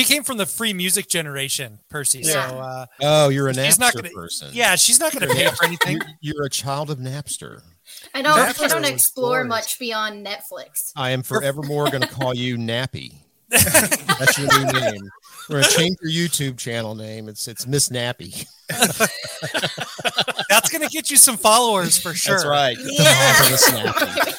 she came from the free music generation, Percy. Yeah. So uh, Oh, you're a She's Napster not gonna- person. yeah, she's not going to pay for anything. You're, you're a child of Napster. I don't. That's I don't explore much beyond Netflix. I am forevermore going to call you Nappy. That's your new name. We're going to change your YouTube channel name. It's it's Miss Nappy. That's going to get you some followers for sure. That's right. Get the Yeah. marvelous Nappy.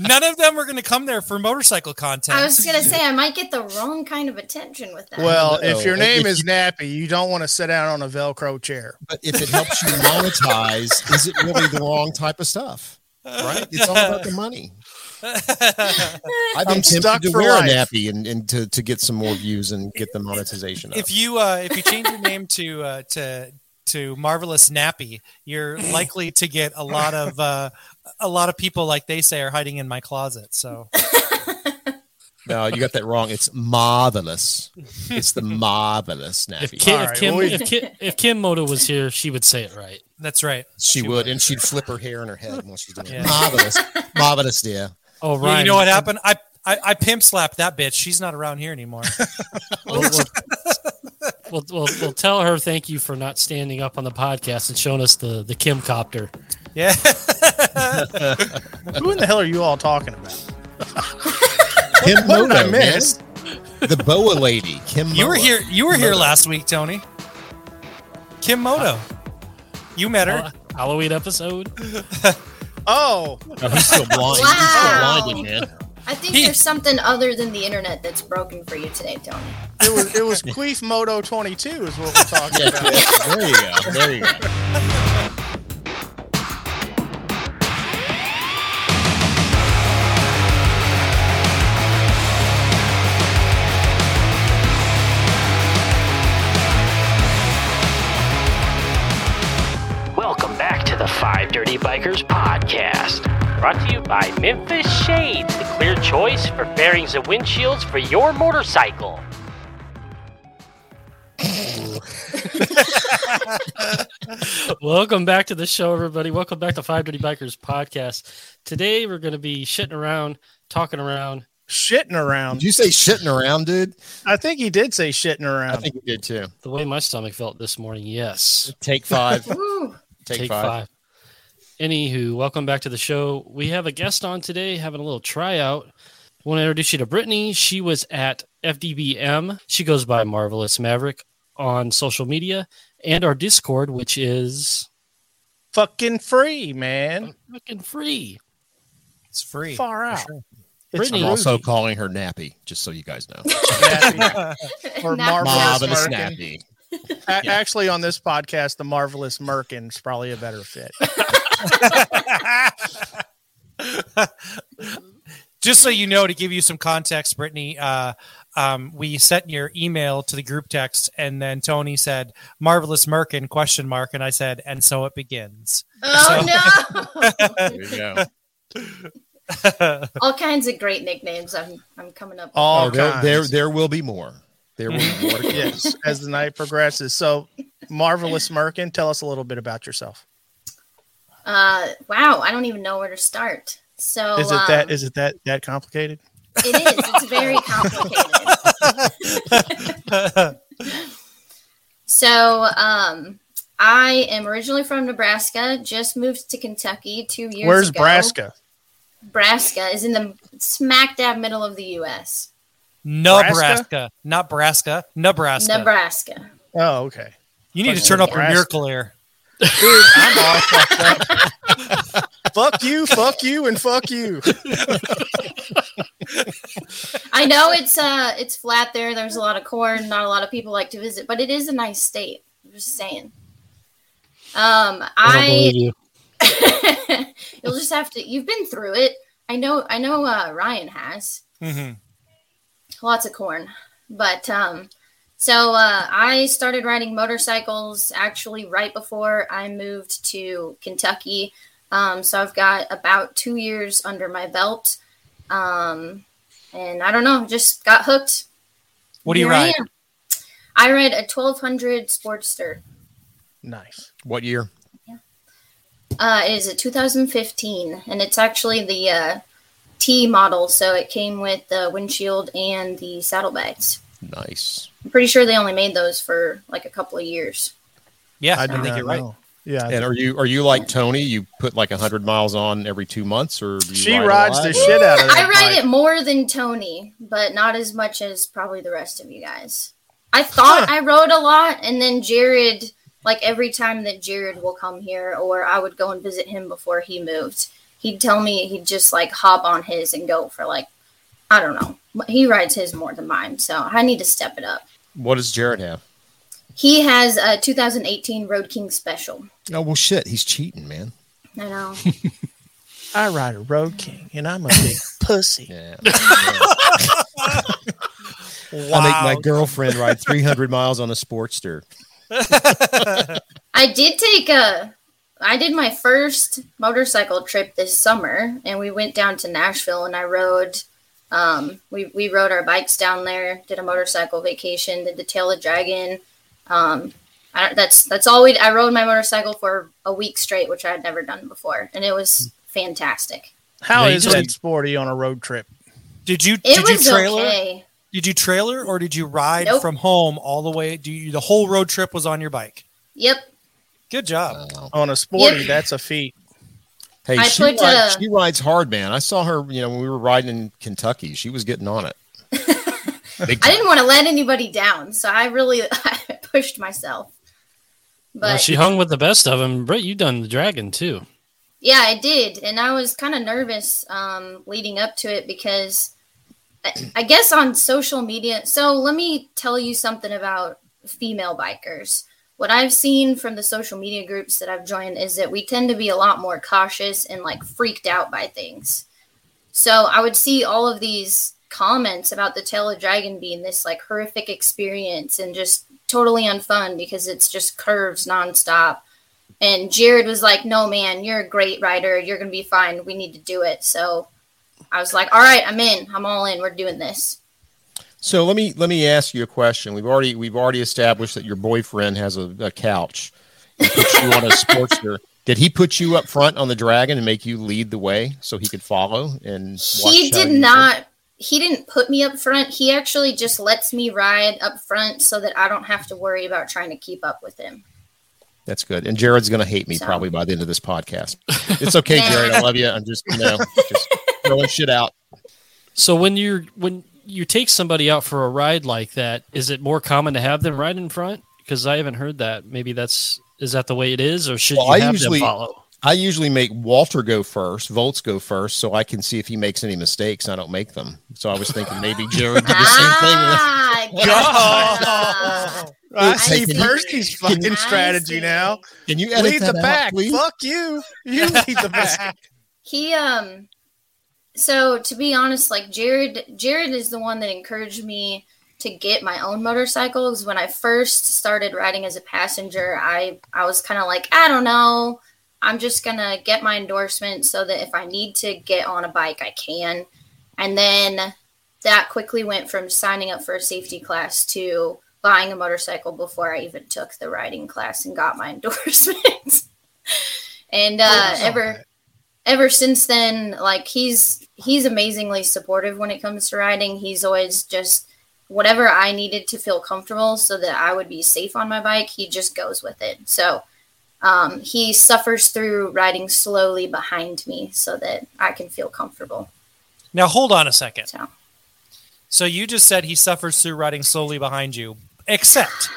None of them are going to come there for motorcycle content. I was gonna say I might get the wrong kind of attention with that. Well, No, if your name if is Nappy, you don't want to sit down on a Velcro chair. But if it helps you monetize, is it really the wrong type of stuff? Right? It's all about the money. I've been I'm tempted stuck to for wear life. a nappy and, and to, to get some more views and get the monetization up. if you uh, if you change your name to uh, to to marvelous nappy, you're likely to get a lot of uh, a lot of people like they say are hiding in my closet. So no, you got that wrong. It's marvelous. It's the marvelous If nappy. Kim, All if, Kim, well, we- if, Kim, if Kim Moto was here, she would say it right. that's right. She would, and she'd flip her hair in her head while she's doing Yeah. it. Marvelous, marvelous, dear. Oh, Yeah, Ryan, you know what happened? I, I I pimp slapped that bitch. She's not around here anymore. We'll, we'll, we'll, we'll, we'll tell her thank you for not standing up on the podcast and showing us the the Kim copter. Yeah. Who in the hell are you all talking about? Kim What did I Moto, miss? man. The boa lady, Kim. You were here. You were here last week, Tony. Kim Moto. You met her. Hall- Halloween episode. Oh, Oh, he's still blind. Wow. He's still blinded, man. I think He- there's something other than the internet that's broken for you today, Tony. it was it was Queef Moto 22 is what we're talking Yeah, about. there you go. There you go. Welcome back to the Five Dirty Bikers podcast. Brought to you by Memphis Shades, the clear choice for fairings and windshields for your motorcycle. Welcome back to the show, everybody. Welcome back to Five Dirty Bikers podcast. Today we're going to be shitting around, talking around. Shitting around. Did you say shitting around, dude? I think he did say shitting around. I think he did too. The way my stomach felt this morning, yes. Take five. Take, Take five. five. Anywho, welcome back to the show. We have a guest on today having a little tryout. I want to introduce you to Brittany. She was at FDBM. She goes by Marvelous Maverick on social media and our Discord, which is Fucking free, man. fucking free. It's free. Far out. sure. Brittany I'm also calling her Nappy, just so you guys know. Nappy. Or Marvelous Marvelous Merkin. Nappy. A- Actually, on this podcast, the marvelous Merkin is probably a better fit. Just so you know, to give you some context, Brittany, uh, um, we sent your email to the group text, and then Tony said "marvelous Merkin?" question mark, and I said, "And so it begins." Oh no! There you go. All kinds of great nicknames. I'm I'm coming up. All Oh, there, there, there will be more. There will be more. yes, as the night progresses. So, marvelous Merkin, tell us a little bit about yourself. Uh, wow, I don't even know where to start. So Is it that? um, Is it that that complicated? It is. It's very complicated. so, um, I am originally from Nebraska. Just moved to Kentucky two years Where's ago. Nebraska? Nebraska is in the smack dab middle of the U.S. Nebraska, not Braska, Nebraska. Nebraska. Oh, okay. You need to turn up your Nebraska. Miracle-Ear. Dude, I'm all fucked up. fuck you, fuck you, and fuck you. I know it's uh it's flat there. There's a lot of corn. Not a lot of people like to visit, but it is a nice state. I'm just saying. Um, I don't I you. you'll just have to. You've been through it. I know. I know. Uh, Ryan has mm-hmm. lots of corn, but um, so uh, I started riding motorcycles actually right before I moved to Kentucky. Um, so I've got about two years under my belt. Um, and I don't know, just got hooked. What do you Here I ride? am. I ride a 1200 Sportster. Nice. What year? Uh, it is a 2015, and it's actually the uh, T model, so it came with the windshield and the saddlebags. Nice. I'm pretty sure they only made those for like a couple of years. Yeah, I, do think you're right. know. Yeah, And are you are you like Tony? You put like hundred miles on every two months, or do you She ride rides lot, the shit out of that. I ride bike. it more than Tony, but not as much as probably the rest of you guys. I thought I rode a lot, and then Jared, like every time that Jared will come here, or I would go and visit him before he moved, he'd tell me he'd just like hop on his and go for like, I don't know. He rides his more than mine, so I need to step it up. What does Jared have? He has a 2018 Road King Special. Oh well, shit, he's cheating, man. I know. I ride a Road King, and I'm a big pussy. Yeah. Wow. I make my girlfriend ride three hundred miles on a Sportster. I did take a I did my first motorcycle trip this summer and we went down to Nashville and I rode um we, we rode our bikes down there, did a motorcycle vacation, did the Tail of Dragon. Um I, that's that's all we I rode my motorcycle for a week straight, which I had never done before, and it was fantastic. How Yeah, is just- it sporty on a road trip? Did you It did you was trailer? okay. Did you trailer or did you ride Nope. from home all the way? Do you the whole road trip was on your bike? Yep. Good job. Wow. On a sporty, Yep. that's a feat. Hey, I she, put, rides, uh, she rides hard, man. I saw her, you know, when we were riding in Kentucky. She was getting on it. I didn't want to let anybody down, so I really I pushed myself. But Well, she hung with the best of them. Britt, you done the dragon too. Yeah, I did, and I was kind of nervous um, leading up to it because I, I guess on social media. So let me tell you something about female bikers. What I've seen from the social media groups that I've joined is that we tend to be a lot more cautious and like freaked out by things. So I would see all of these comments about the Tail of Dragon being this like horrific experience and just totally unfun because it's just curves nonstop. And Jared was like, "No, man, you're a great rider. You're gonna be fine. We need to do it." So I was like, "All right, I'm in. I'm all in. We're doing this." So let me let me ask you a question. We've already we've already established that your boyfriend has a, a couch. He puts you on a Sportster. Did he put you up front on the dragon and make you lead the way so he could follow and? He watch how did you not. He didn't put me up front. He actually just lets me ride up front so that I don't have to worry about trying to keep up with him. That's good. And Jared's going to hate me So- probably by the end of this podcast. It's okay, Jared. I love you. I'm just you know just throwing shit out. So when you're when you take somebody out for a ride like that, is it more common to have them ride in front? Because I haven't heard that. Maybe that's is that the way it is, or should Well, you I usually- them follow? I usually make Walter go first, Volts go first, so I can see if he makes any mistakes. I don't make them. So I was thinking maybe Jared did the Ah, same thing. gotcha. I I see see. Firsty's fucking I strategy see. now. Can you edit Lead that the out, back. please? Fuck you. You lead the back. he um so to be honest like jared jared is the one that encouraged me to get my own motorcycles. When i first started riding as a passenger i i was kind of like i don't know. I'm just gonna get my endorsement so that if i need to get on a bike i can. And then that quickly went from signing up for a safety class to buying a motorcycle before i even took the riding class and got my endorsement. And uh ever ever since then like he's he's amazingly supportive when it comes to riding he's always just whatever i needed to feel comfortable so that i would be safe on my bike he just goes with it so um, he suffers through riding slowly behind me so that i can feel comfortable Now hold on a second. so So you just said he suffers through riding slowly behind you. Except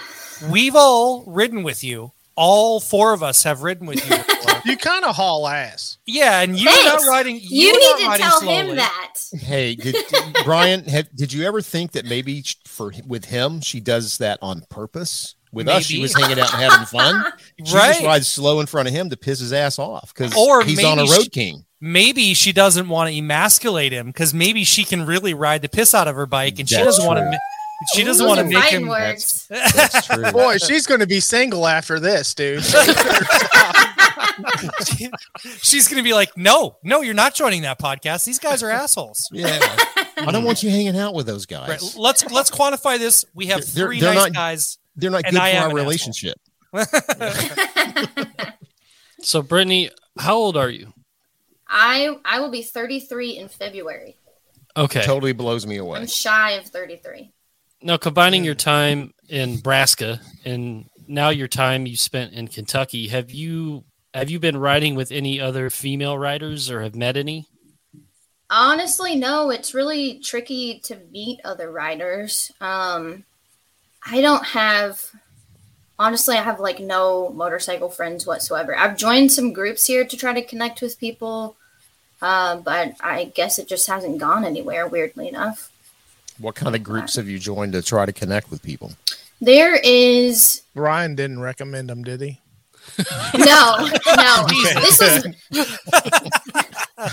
we've all ridden with you. All four of us have ridden with you. Before. You kind of haul ass. yeah, and you're Thanks. not riding. you you're need not to tell slowly. him that Hey, did, Brian, have, did you ever think that maybe for with him she does that on purpose? With us, she was hanging out and having fun. She just rides slow in front of him to piss his ass off because Or he's on a road she- king. Maybe she doesn't want to emasculate him because maybe she can really ride the piss out of her bike, and she doesn't want to. She doesn't want to are make fighting him. words That's true. Boy, she's going to be single after this, dude. She's going to be like, "No, no, you're not joining that podcast. These guys are assholes." Yeah, I don't want you hanging out with those guys. Right. Let's let's quantify this. We have They're- 3 they're nice not- guys. They're not good for our relationship. So Brittany, how old are you? i i will be 33 in february Okay. Totally blows me away. i'm shy of 33 Now, combining your time in Nebraska and now your time you spent in Kentucky, have you have you been riding with any other female riders or have met any? Honestly, no. It's really tricky to meet other riders. Um, I don't have. Honestly, I have like no motorcycle friends whatsoever. I've joined some groups here to try to connect with people, uh, but I guess it just hasn't gone anywhere. Weirdly enough, What kind of groups have you joined to try to connect with people? there is Ryan didn't recommend them, did he? no, no. This was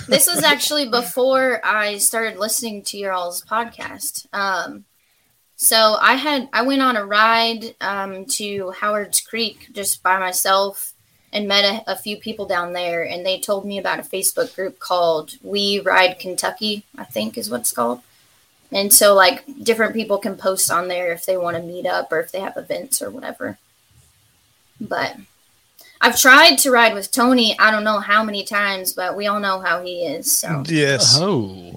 this was actually before I started listening to your all's podcast. Um, so I had I went on a ride um, to Howard's Creek just by myself and met a, a few people down there, and they told me about a Facebook group called We Ride Kentucky. I think is what it's called. And so, like, different people can post on there if they want to meet up or if they have events or whatever. But I've tried to ride with Tony. I don't know how many times, but we all know how he is. So Yes. Oh,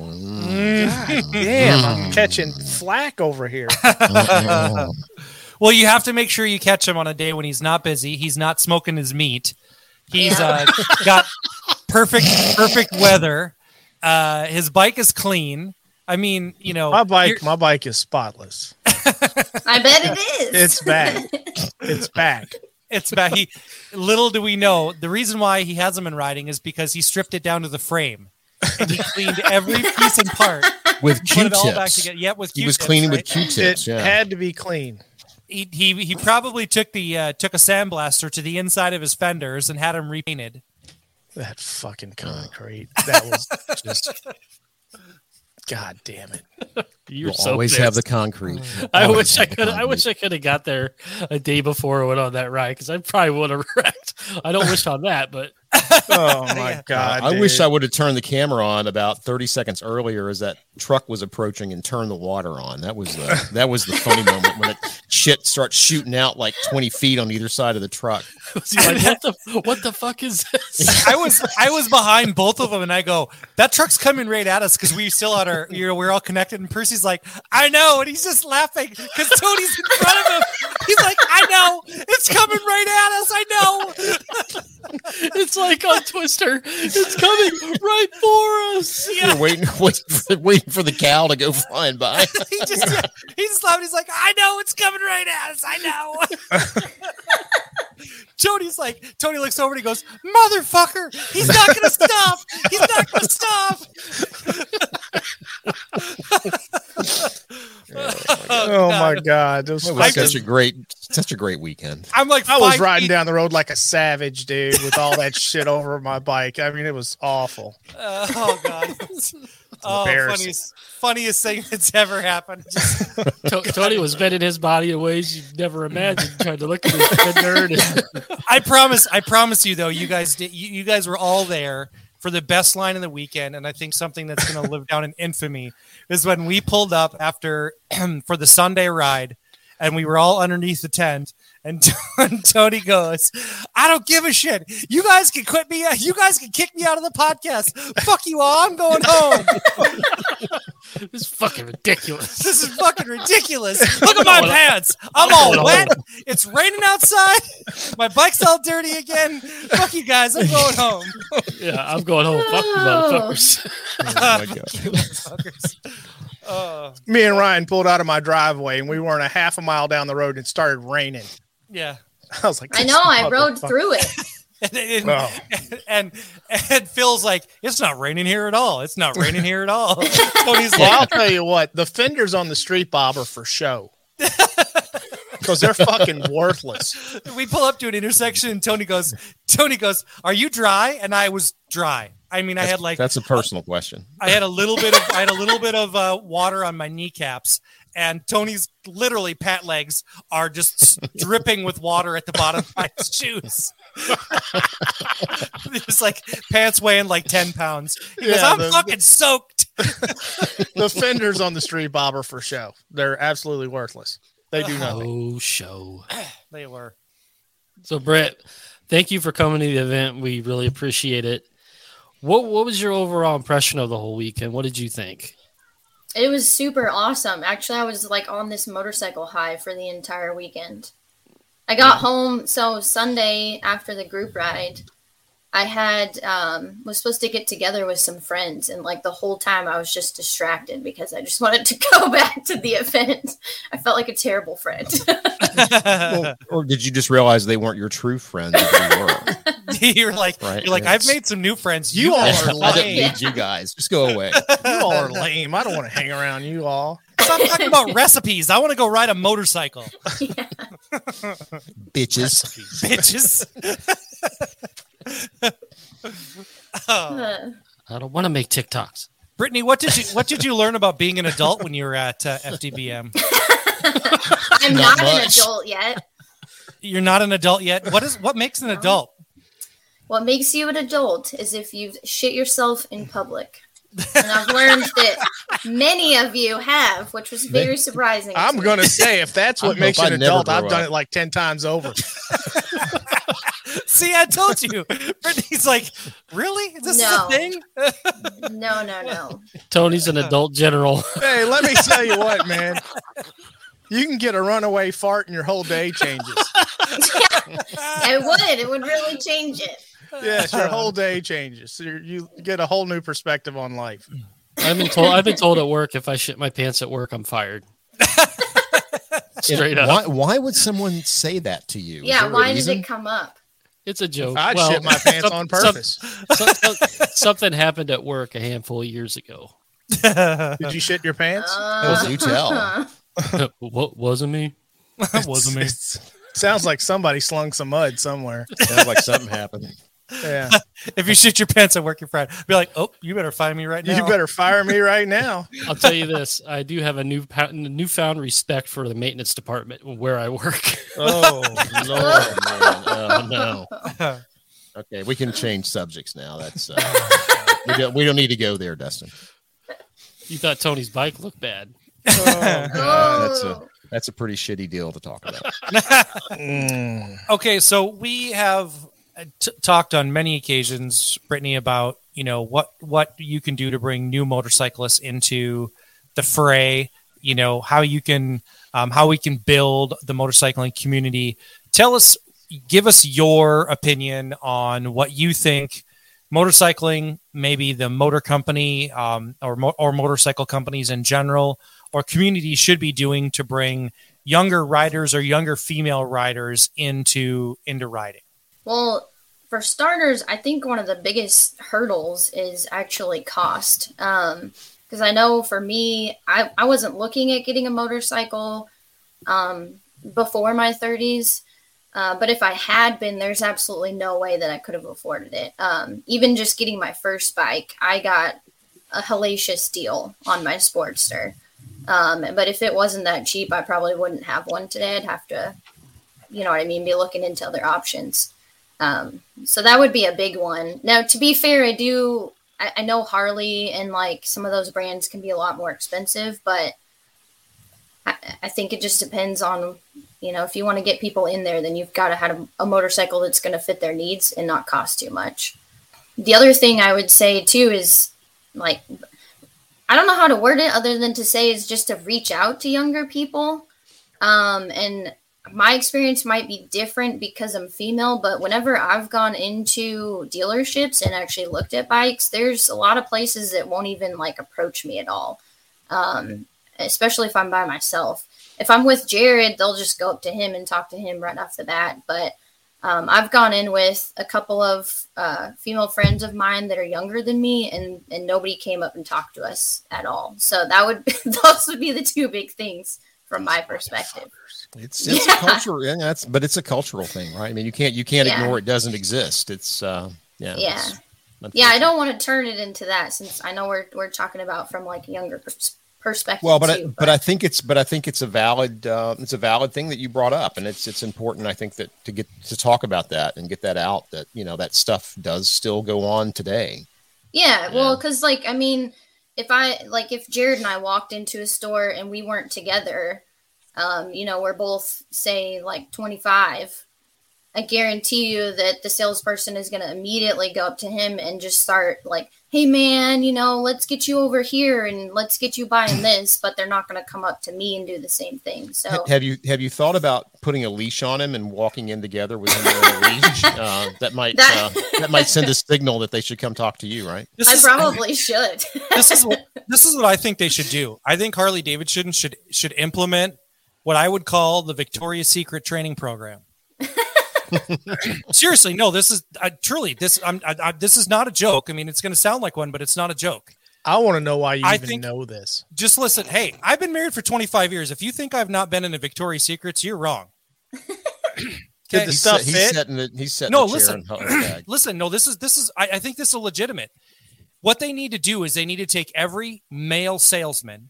Mm, Damn, I'm catching flack over here. Well, you have to make sure you catch him on a day when he's not busy. He's not smoking his meat. He's Yeah. uh, got perfect, perfect weather. Uh, his bike is clean. I mean, you know, My you're- bike, my bike is spotless. I bet it is. It's back. It's back. It's back. He little do we know the reason why he hasn't been riding is because he stripped it down to the frame and he cleaned every piece and part, with put it all back Q-tips. together. Yep, with He was cleaning right? with Q-tips. It Yeah. had to be clean. He, he he probably took the uh, took a sandblaster to the inside of his fenders and had them repainted. That fucking concrete. That was just. God damn it. you're You'll so always pissed. have the concrete. I Always wish I could. I wish I could have got there a day before I went on that ride because I probably would have wrecked. I don't wish on that, but Oh my Yeah. god. I wish. I would have turned the camera on about 30 seconds earlier as that truck was approaching and turned the water on. That was the that was the funny moment when it shit starts shooting out like 20 feet on either side of the truck. was like, "What the what the fuck is this?" I was I was behind both of them and I go, that truck's coming right at us because we still had our you know we're all connected and Percy's like, I know, and he's just laughing because Tony's in front of him. He's like, I know, it's coming right at us. I know. It's like on Twister. It's coming right for us. You're waiting, waiting, for, waiting for the cow to go flying by. he just yeah, he just laughed. He's like, I know it's coming right at us. I know. Tony's like, Tony looks over and he goes, Motherfucker, he's not gonna stop. He's not gonna stop. Oh my god. Those It was fucking- such a great, such a great weekend. I'm like, I was riding feet- down the road like a savage, dude, with all that shit over my bike. I mean, it was awful. Uh, oh god. oh, embarrassing. funniest, funniest thing that's ever happened. Just- To- Tony was bending his body in ways you'd never imagined, trying to look at his fender. And, I promise, I promise you though, you guys did, you, you guys were all there for the best line of the weekend, and I think something that's going to live down in infamy is when we pulled up after for the Sunday ride, and we were all underneath the tent, and, and Tony goes, "I don't give a shit. You guys can quit me. You guys can kick me out of the podcast. Fuck you all. I'm going home. this is fucking ridiculous. This is fucking ridiculous. Look at my pants. I'm all wet. It's raining outside. My bike's all dirty again. Fuck you guys. I'm going home." Yeah, I'm going home. Fuck you, motherfuckers. Oh my God. Fuckers. Uh, Me and Ryan pulled out of my driveway and we weren't a half a mile down the road and it started raining. Yeah. I was like, I know. I rode through it. And, and, Oh. and and Phil's like, it's not raining here at all. It's not raining here at all. Tony's Well, I'll tell you what, the fenders on the street bob are for show. Because they're fucking worthless. we pull up to an intersection, and Tony goes, Tony goes, are you dry? And I was dry. I mean, I had like That's a personal question. I had a little bit of I had a little bit of uh, water on my kneecaps, and Tony's literally pant legs are just dripping with water at the bottom of my shoes. it was like pants weighing like ten pounds. He goes, Yeah, I'm the- fucking soaked. The fenders on the street bob are for show. They're absolutely worthless. They do nothing. Oh, show. They were. So, Brett, thank you for coming to the event. We really appreciate it. What What was your overall impression of the whole weekend? What did you think? It was super awesome. Actually, I was like on this motorcycle high for the entire weekend. I got home so Sunday after the group ride, I had um was supposed to get together with some friends and like the whole time I was just distracted because I just wanted to go back to the event. I felt like a terrible friend. Well, or did you just realize they weren't your true friends? If you were? you're like Right, you're like I've made some new friends. You all are lame. I don't lame. need you guys. Just go away, You all are lame. I don't want to hang around you all. Stop talking about recipes. I want to go ride a motorcycle, bitches. bitches. Oh. Uh, I don't want to make TikToks. Brittany, what did you what did you learn about being an adult when you were at uh, FDBM? I'm Not not, an adult yet. You're not an adult yet. What is what makes an adult? What makes you an adult is if you've shit yourself in public. And I've learned that many of you have, which was very surprising. I'm to gonna say if that's I what makes you an adult, I've done up. it like ten times over. See, I told you. Brittany's like, really? This No. a thing? No, no, no. Tony's an adult general. hey, let me tell you what, man. You can get a runaway fart and your whole day changes. It would. It would really change it. Yes, your whole day changes. So you're, get a whole new perspective on life. I've been told. I've been told at work if I shit my pants at work, I'm fired. Straight up. Why, why would someone say that to you? Yeah, why did reason? it come up? It's a joke. I'd Well, shit my pants some- on purpose. some- some- something happened at work a handful of years ago. Did you shit your pants? Uh, do tell. what wasn't me? That wasn't me. Sounds like somebody slung some mud somewhere. Sounds like something happened. Yeah. If you shit your pants at work, you're fired. Be like, oh, you better find me right now. You better fire me right now. I'll tell you this: I do have a new newfound respect for the maintenance department where I work. Oh, Lord, man. Oh, no. Okay, we can change subjects now. That's uh, we don't we don't need to go there, Dustin. You thought Tony's bike looked bad. Oh, that's a oh, that's a pretty shitty deal to talk about. Mm. Okay, so we have t- talked on many occasions, Brittany, about you know what what you can do to bring new motorcyclists into the fray. You know how you can um, how we can build the motorcycling community. Tell us, give us your opinion on what you think motorcycling, maybe the motor company um, or mo- or motorcycle companies in general, or community should be doing to bring younger riders or younger female riders into into riding. Well, for starters, I think one of the biggest hurdles is actually cost. Um, because I know for me, I, I wasn't looking at getting a motorcycle um, before my 30s. Uh, but if I had been, there's absolutely no way that I could have afforded it. Um, even just getting my first bike, I got a hellacious deal on my Sportster. Um, but if it wasn't that cheap, I probably wouldn't have one today. I'd have to, you know what I mean, be looking into other options. Um, so that would be a big one. Now, to be fair, I do. I, I know Harley and like some of those brands can be a lot more expensive, but I, I think it just depends on, you know, if you want to get people in there, then you've got to have a, a motorcycle that's going to fit their needs and not cost too much. The other thing I would say too is like, I don't know how to word it other than to say is just to reach out to younger people. Um, and my experience might be different because I'm female, but whenever I've gone into dealerships and actually looked at bikes, there's a lot of places that won't even like approach me at all. Um, especially if I'm by myself. If I'm with Jared, they'll just go up to him and talk to him right off the bat. But um, I've gone in with a couple of uh, female friends of mine that are younger than me, and and nobody came up and talked to us at all. So that would those would be the two big things from my perspective. It's it's Yeah. a cultural, yeah, that's but it's a cultural thing, right? I mean, you can't you can't Yeah. ignore it doesn't exist. It's uh, yeah, Yeah. Yeah, I don't want to turn it into that since I know we're we're talking about from like a younger pers- perspective. Well, but I, too, but I think it's but I think it's a valid uh, it's a valid thing that you brought up, and it's it's important. I think that to get to talk about that and get that out that you know that stuff does still go on today. Yeah, well, because like I mean, if I like if Jared and I walked into a store and we weren't together, um, you know, we're both say like twenty five. I guarantee you that the salesperson is going to immediately go up to him and just start like hey man, you know, let's get you over here and let's get you buying this, but they're not going to come up to me and do the same thing. So Have you have you thought about putting a leash on him and walking in together with him on a leash? Uh, that might That- uh, that might send a signal that they should come talk to you, right? This I is probably should. this is what this is what I think they should do. I think Harley Davidson should should implement what I would call the Victoria's Secret training program. Seriously, no. This is uh, truly this. I'm, I, I, this is not a joke. I mean, it's going to sound like one, but it's not a joke. I want to know why you I even think- know this. Just listen. Hey, I've been married for 25 years. If you think I've not been in a Victoria's Secrets, you're wrong. Did the Okay. He's, stuff he's fit? setting the he's setting No, the listen. and hu- bag. listen no this is this is I, I think this is legitimate what they need to do is they need to take every male salesman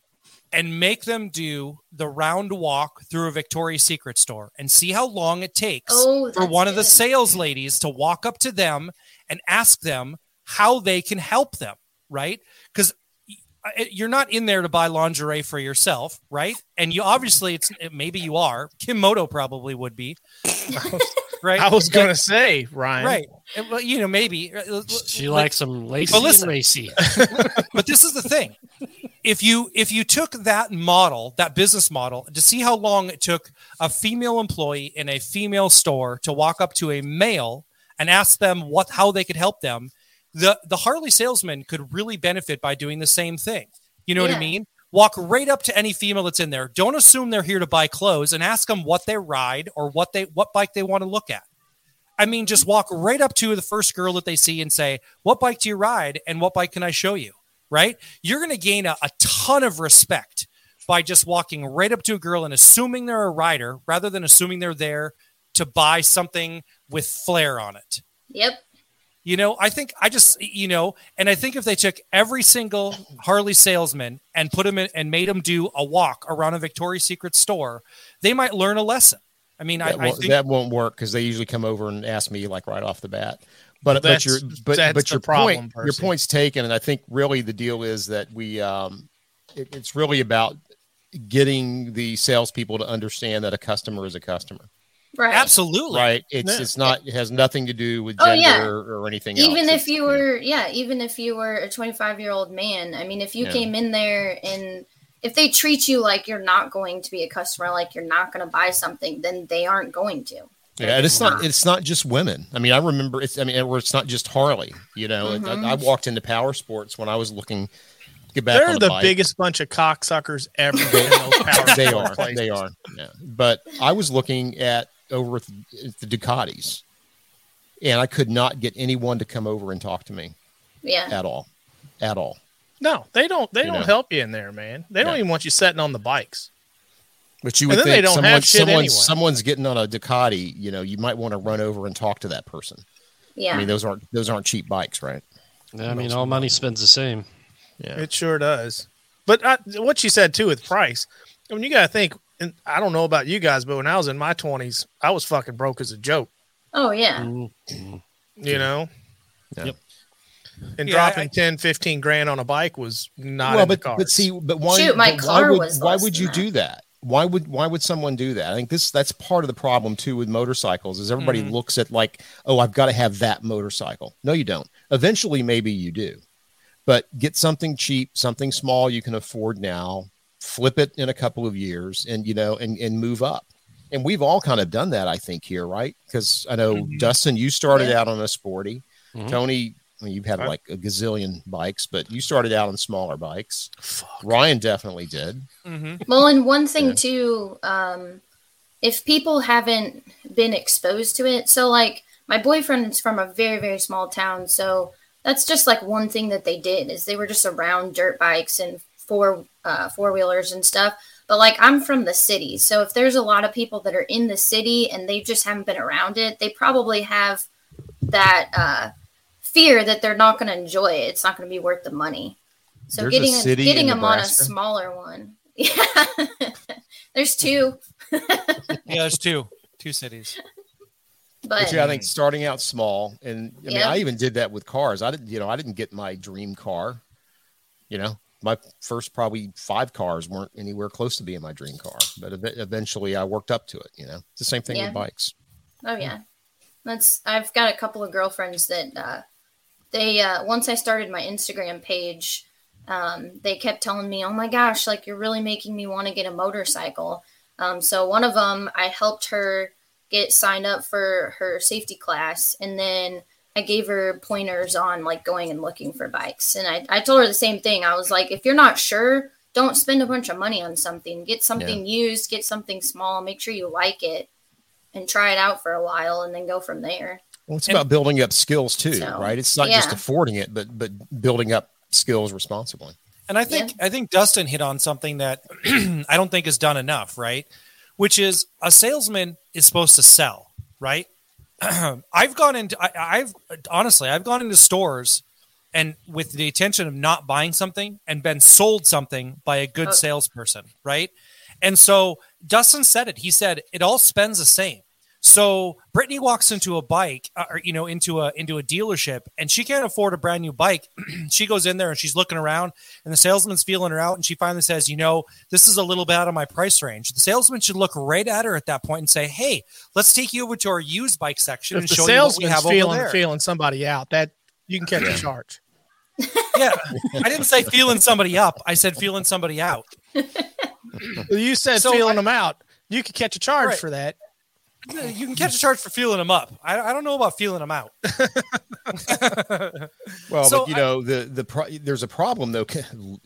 and make them do the round walk through a victoria's secret store and see how long it takes Oh, for that's one of the sales ladies to walk up to them and ask them how they can help them right? Because you're not in there to buy lingerie for yourself right? And you obviously it's maybe you are. Kim moto probably would be right? I was going to say, Ryan. right. And, well, you know maybe uh, She like- likes some lacy But and listen. racy. but this is the thing if you if you took that model that business model to see how long it took a female employee in a female store to walk up to a male and ask them what how they could help them the the harley salesman could really benefit by doing the same thing you know what i mean walk right up to any female that's in there don't assume they're here to buy clothes and ask them what they ride or what they what bike they want to look at I mean, just walk right up to the first girl that they see and say, What bike do you ride? And what bike can I show you? Right? You're going to gain a, a ton of respect by just walking right up to a girl and assuming they're a rider rather than assuming they're there to buy something with flair on it. Yep. You know, I think I just, you know, and I think if they took every single Harley salesman and put them in and made them do a walk around a Victoria's Secret store, they might learn a lesson. I mean, I, That, I won't, think that won't work because they usually come over and ask me like right off the bat. But but That's- your but that's but your problem, point your point's taken, and I think really the deal is that we um it, it's really about getting the salespeople to understand that a customer is a customer, Right. absolutely. right? It's Yeah. it's not it has nothing to do with Oh, gender yeah. or anything. even else. if you were yeah even if you were a 25 year old man i mean if you Yeah. came in there and if they treat you like you're not going to be a customer like you're not going to buy something then they aren't going to Yeah, and it's not not. it's not just women. I mean, I remember it's I mean, where it's not just Harley. You know, It- Mhm. I, I walked into Power Sports when I was looking to get back They're on the bike. biggest bunch of cocksuckers ever in they are. places. They are. Yeah. But I was looking at over at the, at the Ducatis, and I could not get anyone to come over and talk to me yeah at all, at all. No, they don't. They You don't know. help you in there, man. They don't even want you sitting on the bikes. But you would then they think don't someone, have shit someone's, anyway. someone's getting on a Ducati. You know, you might want to run over and talk to that person. yeah I mean, those aren't those aren't cheap bikes, right? Yeah, I mean, all money spends the same. Yeah. It sure does. But I, what you said too with price, I mean, you got to think. And I don't know about you guys, but when I was in my twenties, I was fucking broke as a joke. oh yeah Mm. You know. Yeah. Yep. And Yeah, dropping I- 10, 15 grand on a bike was not well, in the but cards. but see, but why? Shoot, my but car why would, was why would you that. do that? Why would why would someone do that? I think this that's part of the problem too with motorcycles is everybody Mhm. looks at like, oh, I've got to have that motorcycle. No, you don't. Eventually, maybe you do, but get something cheap, something small you can afford now. Flip it in a couple of years, and you know, and and move up. And we've all kind of done that, I think, here, right? Because I know Mhm. Dustin, you started Yeah. out on a sporty. Mhm. Tony, I mean, you've had I- like a gazillion bikes, but you started out on smaller bikes. Fuck. Ryan definitely did. hmm well and one thing Yeah. too um if people haven't been exposed to it so like my boyfriend is from a very very small town so that's just like one thing that they did is they were just around dirt bikes and four uh, four wheelers and stuff but like i'm from the city so if there's a lot of people that are in the city and they just haven't been around it they probably have that uh, fear that they're not going to enjoy it it's not going to be worth the money so There's a getting city getting in them on a smaller one yeah there's two Yeah, there's two, two cities. but But yeah, I think starting out small, and I mean, Yeah. I even did that with cars. I didn't, you know, I didn't get my dream car. You know, my first probably five cars weren't anywhere close to being my dream car, but ev- eventually I worked up to it. You know, it's the same thing Yeah. with bikes. Oh yeah, that's. I've got a couple of girlfriends that uh, they uh, once I started my Instagram page, um, they kept telling me, "Oh my gosh, like you're really making me want to get a motorcycle." Um, so one of them, I helped her get signed up for her safety class, and then I gave her pointers on like going and looking for bikes. And I, I told her the same thing. I was like, if you're not sure, don't spend a bunch of money on something. Get something used, get something small, make sure you like it, and try it out for a while, and then go from there. Well, it's And- about building up skills too, So, right? It's not just affording it, but but building up skills responsibly. And I think I think Dustin hit on something that I don't think is done enough, right? Which is a salesman is supposed to sell, right? I've gone into I, I've honestly I've gone into stores and with the intention of not buying something and been sold something by a good Oh. salesperson, right? And so Dustin said it. He said it all spends the same. So Brittany walks into a bike, uh, or you know, into a into a dealership, and she can't afford a brand new bike. she goes in there and she's looking around, and the salesman's feeling her out, and she finally says, "You know, this is a little bit out of my price range." The salesman should look right at her at that point and say, "Hey, let's take you over to our used bike section If and show you what we salesman's have over there." feeling somebody out, that you can catch a charge. yeah, I didn't say feeling somebody up. I said feeling somebody out. You said So feeling I- them out. You could catch a charge Right. for that. You can catch a charge for feeling them up. I, I don't know about feeling them out. Well, So but you I- know the the pro- there's a problem though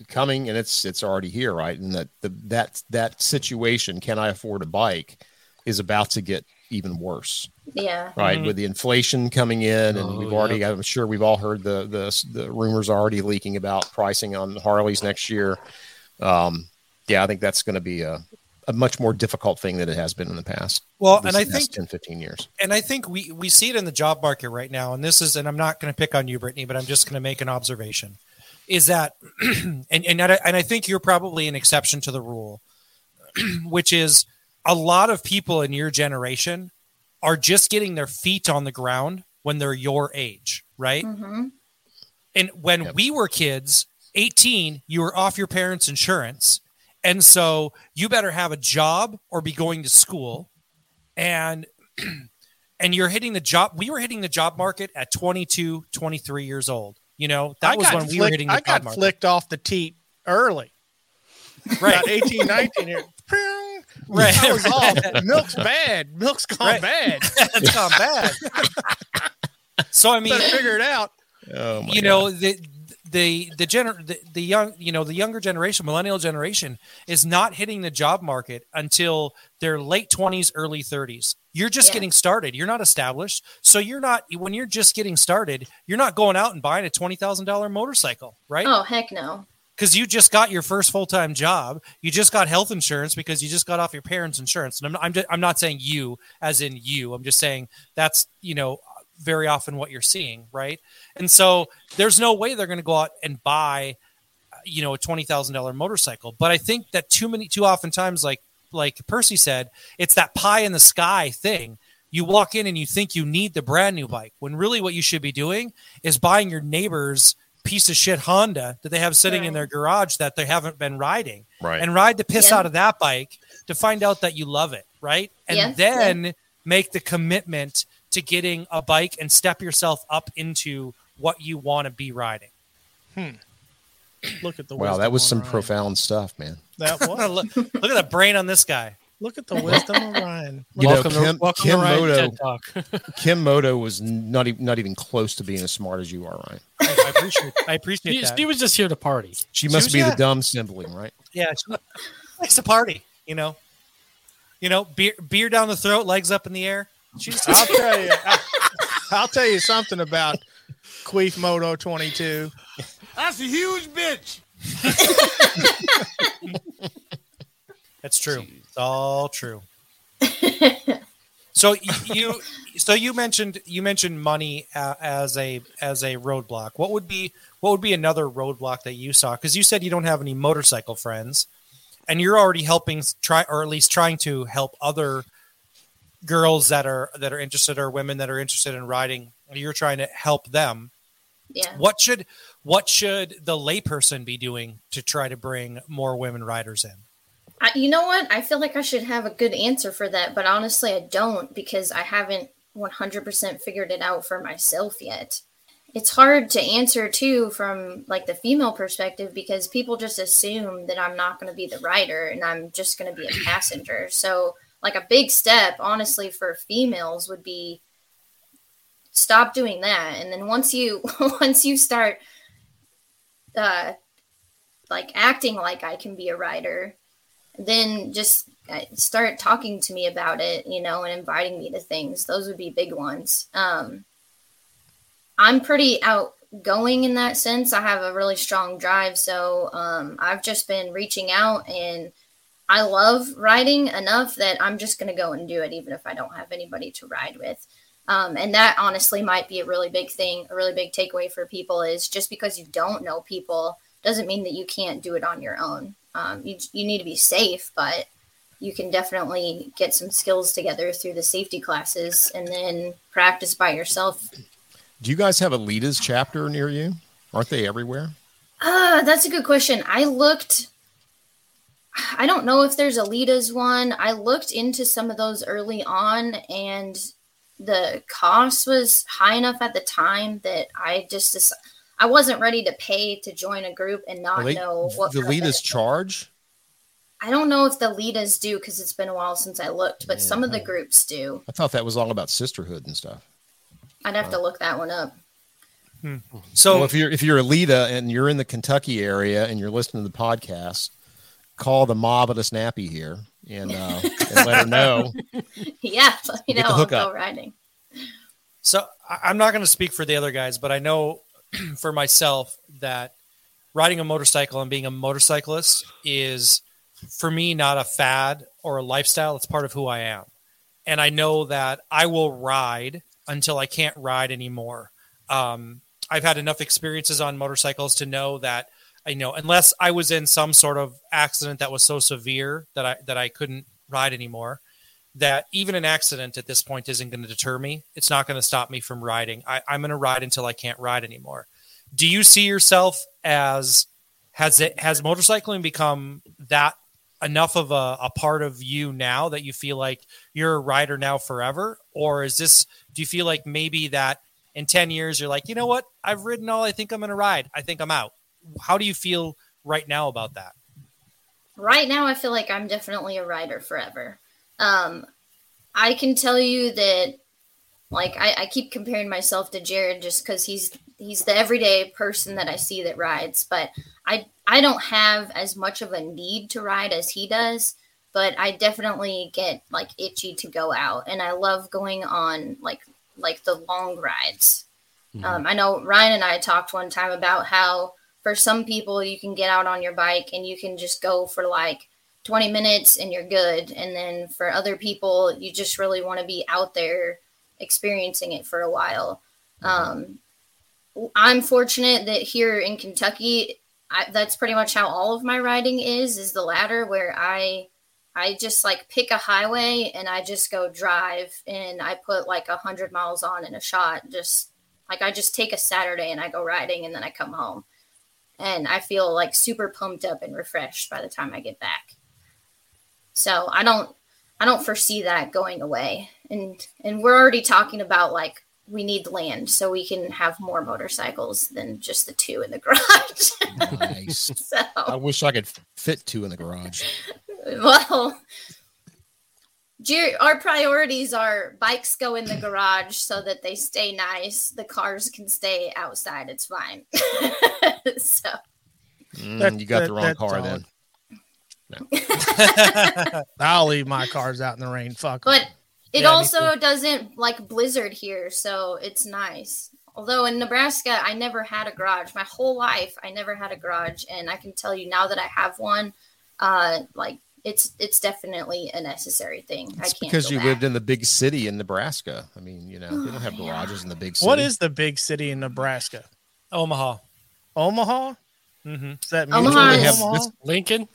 coming, and it's it's already here, right? And that the that that situation, can I afford a bike, is about to get even worse, Yeah. right? Mhm. With the inflation coming in, and Oh, we've already, I'm sure we've all heard the the the rumors already leaking about pricing on Harleys next year. Um, yeah, I think that's going to be a a much more difficult thing than it has been in the past. Well, and I think 10, 15 years. and I think we we see it in the job market right now. And this is, and I'm not going to pick on you, Brittany, but I'm just going to make an observation. Is that, and and I, and I think you're probably an exception to the rule, which is a lot of people in your generation are just getting their feet on the ground when they're your age, right? hmm And when Yep. we were kids, 18, you were off your parents' insurance. And so you better have a job or be going to school. And and you're hitting the job we were hitting the job market at 22, 23 years old. You know, that I was got when we were hitting the I job got market. flicked off the teat early. Right. About 18, 19 here. Right. I was off. Milk's bad. Milk's gone Right. bad. That's not bad. so I mean, Better figure it out. Oh, my you God. know the the the gener the, the young you know the younger generation millennial generation is not hitting the job market until their late 20s early 30s you're just Yeah. getting started. You're not established. So you're not when you're just getting started you're not going out and buying a $20000 motorcycle right? Oh heck no. because you just got your first full-time job. You just got health insurance because you just got off your parents insurance. And i'm not, I'm, just, I'm not saying you as in you. I'm just saying that's you know very often what you're seeing right and so there's no way they're going to go out and buy uh, you know a $20000 motorcycle but i think that too many too often times like like percy said it's that pie in the sky thing you walk in and you think you need the brand new bike when really what you should be doing is buying your neighbor's piece of shit Honda that they have sitting in their garage that they haven't been riding right. and ride the piss Yeah. out of that bike to find out that you love it, right? And Yeah, then make the commitment to getting a bike and step yourself up into what you want to be riding. Hmm. Look at the wow, that was some Ryan. profound stuff, man. That was. look, look at the brain on this guy. Look at the wisdom of Ryan. You know, welcome Kim- to, welcome Kim to Ryan Moto- TED Talk. Kim Moto was not even not even close to being as smart as you are, Ryan. I, I appreciate I appreciate she, that. she was just here to party. She must was- be yeah. the dumb sibling, right? yeah, she likes to party, you know. You know, beer beer down the throat, legs up in the air. She's I'll tell you. I, I'll tell you something about Queef Moto 22. That's a huge bitch. That's true. It's all true. so you, so you mentioned you mentioned money uh, as a as a roadblock. What would be what would be another roadblock that you saw? Because you said you don't have any motorcycle friends, and you're already helping try or at least trying to help other girls that are that are interested or women that are interested in riding. You're trying to help them. Yeah. What should what should the layperson be doing to try to bring more women riders in? I, you know what? I feel like I should have a good answer for that, but honestly, I don't because I haven't 100% figured it out for myself yet. it's hard to answer too from like the female perspective because people just assume that I'm not going to be the rider and I'm just going to be a passenger. So like a big step honestly for females would be stop doing that and then once you once you start uh like acting like I can be a writer then just uh, start talking to me about it, you know, and inviting me to things. Those would be big ones. Um, I'm pretty outgoing in that sense. I have a really strong drive, so um, I've just been reaching out, and I love riding enough that I'm just going to go and do it, even if I don't have anybody to ride with. Um, and that honestly might be a really big thing, a really big takeaway for people is just because you don't know people doesn't mean that you can't do it on your own. Um, you, you need to be safe, but you can definitely get some skills together through the safety classes and then practice by yourself. Do you guys have a Litas chapter near you? Aren't they everywhere? Uh, that's a good question. I looked. I don't know if there's a Litas one. I looked into some of those early on, and the cost was high enough at the time that I just I wasn't ready to pay to join a group and not Well, they- know what the kind of leaders benefits. charge. I don't know if the Litas do because it's been a while since I looked, but some of the Yeah. groups do. I thought that was all about sisterhood and stuff. I'd have to look that one up. Hmm. So well, if you're if you're a Lita and you're in the Kentucky area and you're listening to the podcast, call the mob at a snappy here and, uh, and let her know. yeah, let me know. the I'll hookup. go riding. So I- I'm not going to speak for the other guys, but I know for myself that riding a motorcycle and being a motorcyclist is for me not a fad or a lifestyle. It's part of who I am. And I know that I will ride until I can't ride anymore. Um, I've had enough experiences on motorcycles to know that I know unless I was in some sort of accident that was so severe that I that I couldn't ride anymore, that even an accident at this point isn't going to deter me. It's not going to stop me from riding. I, I'm going to ride until I can't ride anymore. Do you see yourself as has it has motorcycling become that enough of a, a part of you now that you feel like you're a rider now forever, or is this? Do you feel like maybe that in ten years you're like, you know what, I've ridden all I think I'm going to ride. I think I'm out. How do you feel right now about that? right now i feel like i'm definitely a rider forever. Um i can tell you that like i, I keep comparing myself to jared just because he's he's the everyday person that i see that rides but i i don't have as much of a need to ride as he does but i definitely get like itchy to go out and i love going on like like the long rides. Um, i know ryan and i talked one time about how for some people you can get out on your bike and you can just go for like 20 minutes and you're good. And then for other people you just really want to be out there experiencing it for a while. Um, i'm fortunate that here in kentucky I, that's pretty much how all of my riding is is the ladder where i i just like pick a highway and i just go drive and i put like a hundred miles on in a shot. Just like i just take a saturday and i go riding and then i come home and I feel like super pumped up and refreshed by the time I get back. So I don't I don't foresee that going away. And and we're already talking about like we need land so we can have more motorcycles than just the two in the garage. Nice. so I wish I could fit two in the garage. well our priorities are bikes go in the garage so that they stay nice. The cars can stay outside. It's fine. so Mm, That- you got that- the wrong car solid. then. I'll leave my cars out in the rain. Fuck. But it Yeah, also doesn't like blizzard here, so it's nice. Although in Nebraska, I never had a garage. My whole life, I never had a garage, and I can tell you now that I have one, uh, like it's it's definitely a necessary thing. I It's can't because you back. lived in the big city in Nebraska. I mean, you know, they don't have Oh, yeah. garages in the big city. what is the big city in Nebraska? Omaha. Omaha. hmm Is that Omaha music? is- Omaha? Lincoln.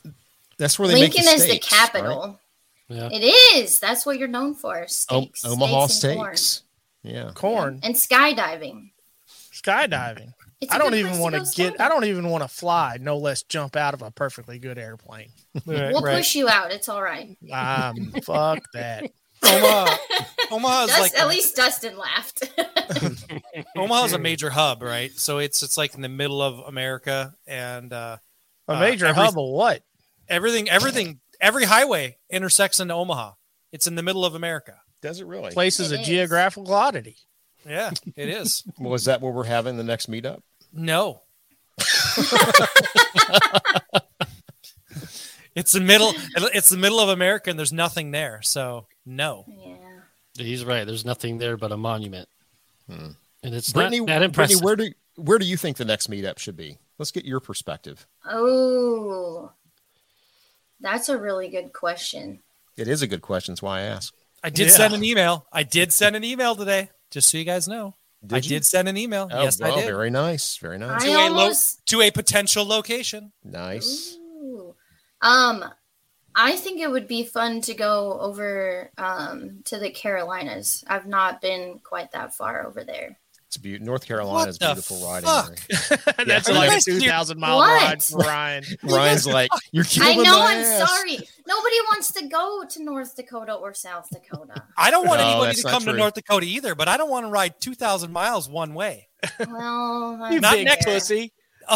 That's where they Lincoln make is the steaks, right? capital. Yeah. It is. That's what you're known for. O- Omaha steaks, and corn. steaks. Yeah. corn, and skydiving. skydiving. It's a I don't even want to get. skydiving. I don't even want to fly. No less jump out of a perfectly good airplane. Right, We'll right. push you out. It's all right. Um, fuck that. Omaha. Omaha is Dust, like at least Dustin laughed. Omaha's a major hub, right? So it's it's like in the middle of America, and uh, A Uh, major every- hub of what? everything, everything, every highway intersects into Omaha. It's in the middle of America. Does it really? Place is It a is. geographical oddity. Yeah, it is. Was that where we're having the next meetup? No. it's the middle. It's the middle of America, and there's nothing there. So no. yeah. He's right. There's nothing there but a monument, Hmm. and it's Brittany, not that Brittany, impressive. where do where do you think the next meetup should be? Let's get your perspective. Oh, that's a really good question. It is a good question. That's why I asked. I did Yeah. send an email. I did send an email today, just so you guys know. I you? did send an email. Oh, yes, I did. very nice. Very nice. I to a lo- to a potential location. nice. Ooh. Um, I think it would be fun to go over um, to the Carolinas. I've not been quite that far over there. It's beautiful. North Carolina is the beautiful riding. fuck? That's Yeah. like a 2,000 mile What? ride for Ryan. Ryan's like, you're killing I know. my I'm ass." sorry. Nobody wants to go to North Dakota or South Dakota. I don't want No, anybody to not come to. North Dakota either, but I don't want to ride 2,000 miles one way. well, You Not big next- pussy.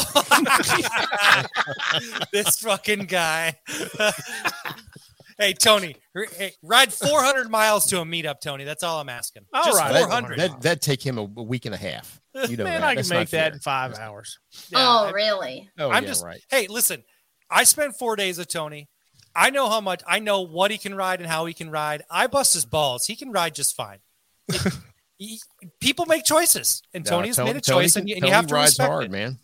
this fucking guy. Hey, Tony, hey, ride 400 miles to a meetup, Tony. That's all I'm asking. I'll Just ride That, 400. that, that'd take him a, a week and a half. You know Man, that. I can That's not make that fair. in five hours. Yeah, oh, I- really? Oh, I'm yeah, just right. hey, listen. I spent four days with Tony. I know how much. I know what he can ride and how he can ride. I bust his balls. He can ride just fine. It- he- people make choices, and No, Tony's Tony- made a Tony choice, can- and, you, and you have to rides respect hard, it. man.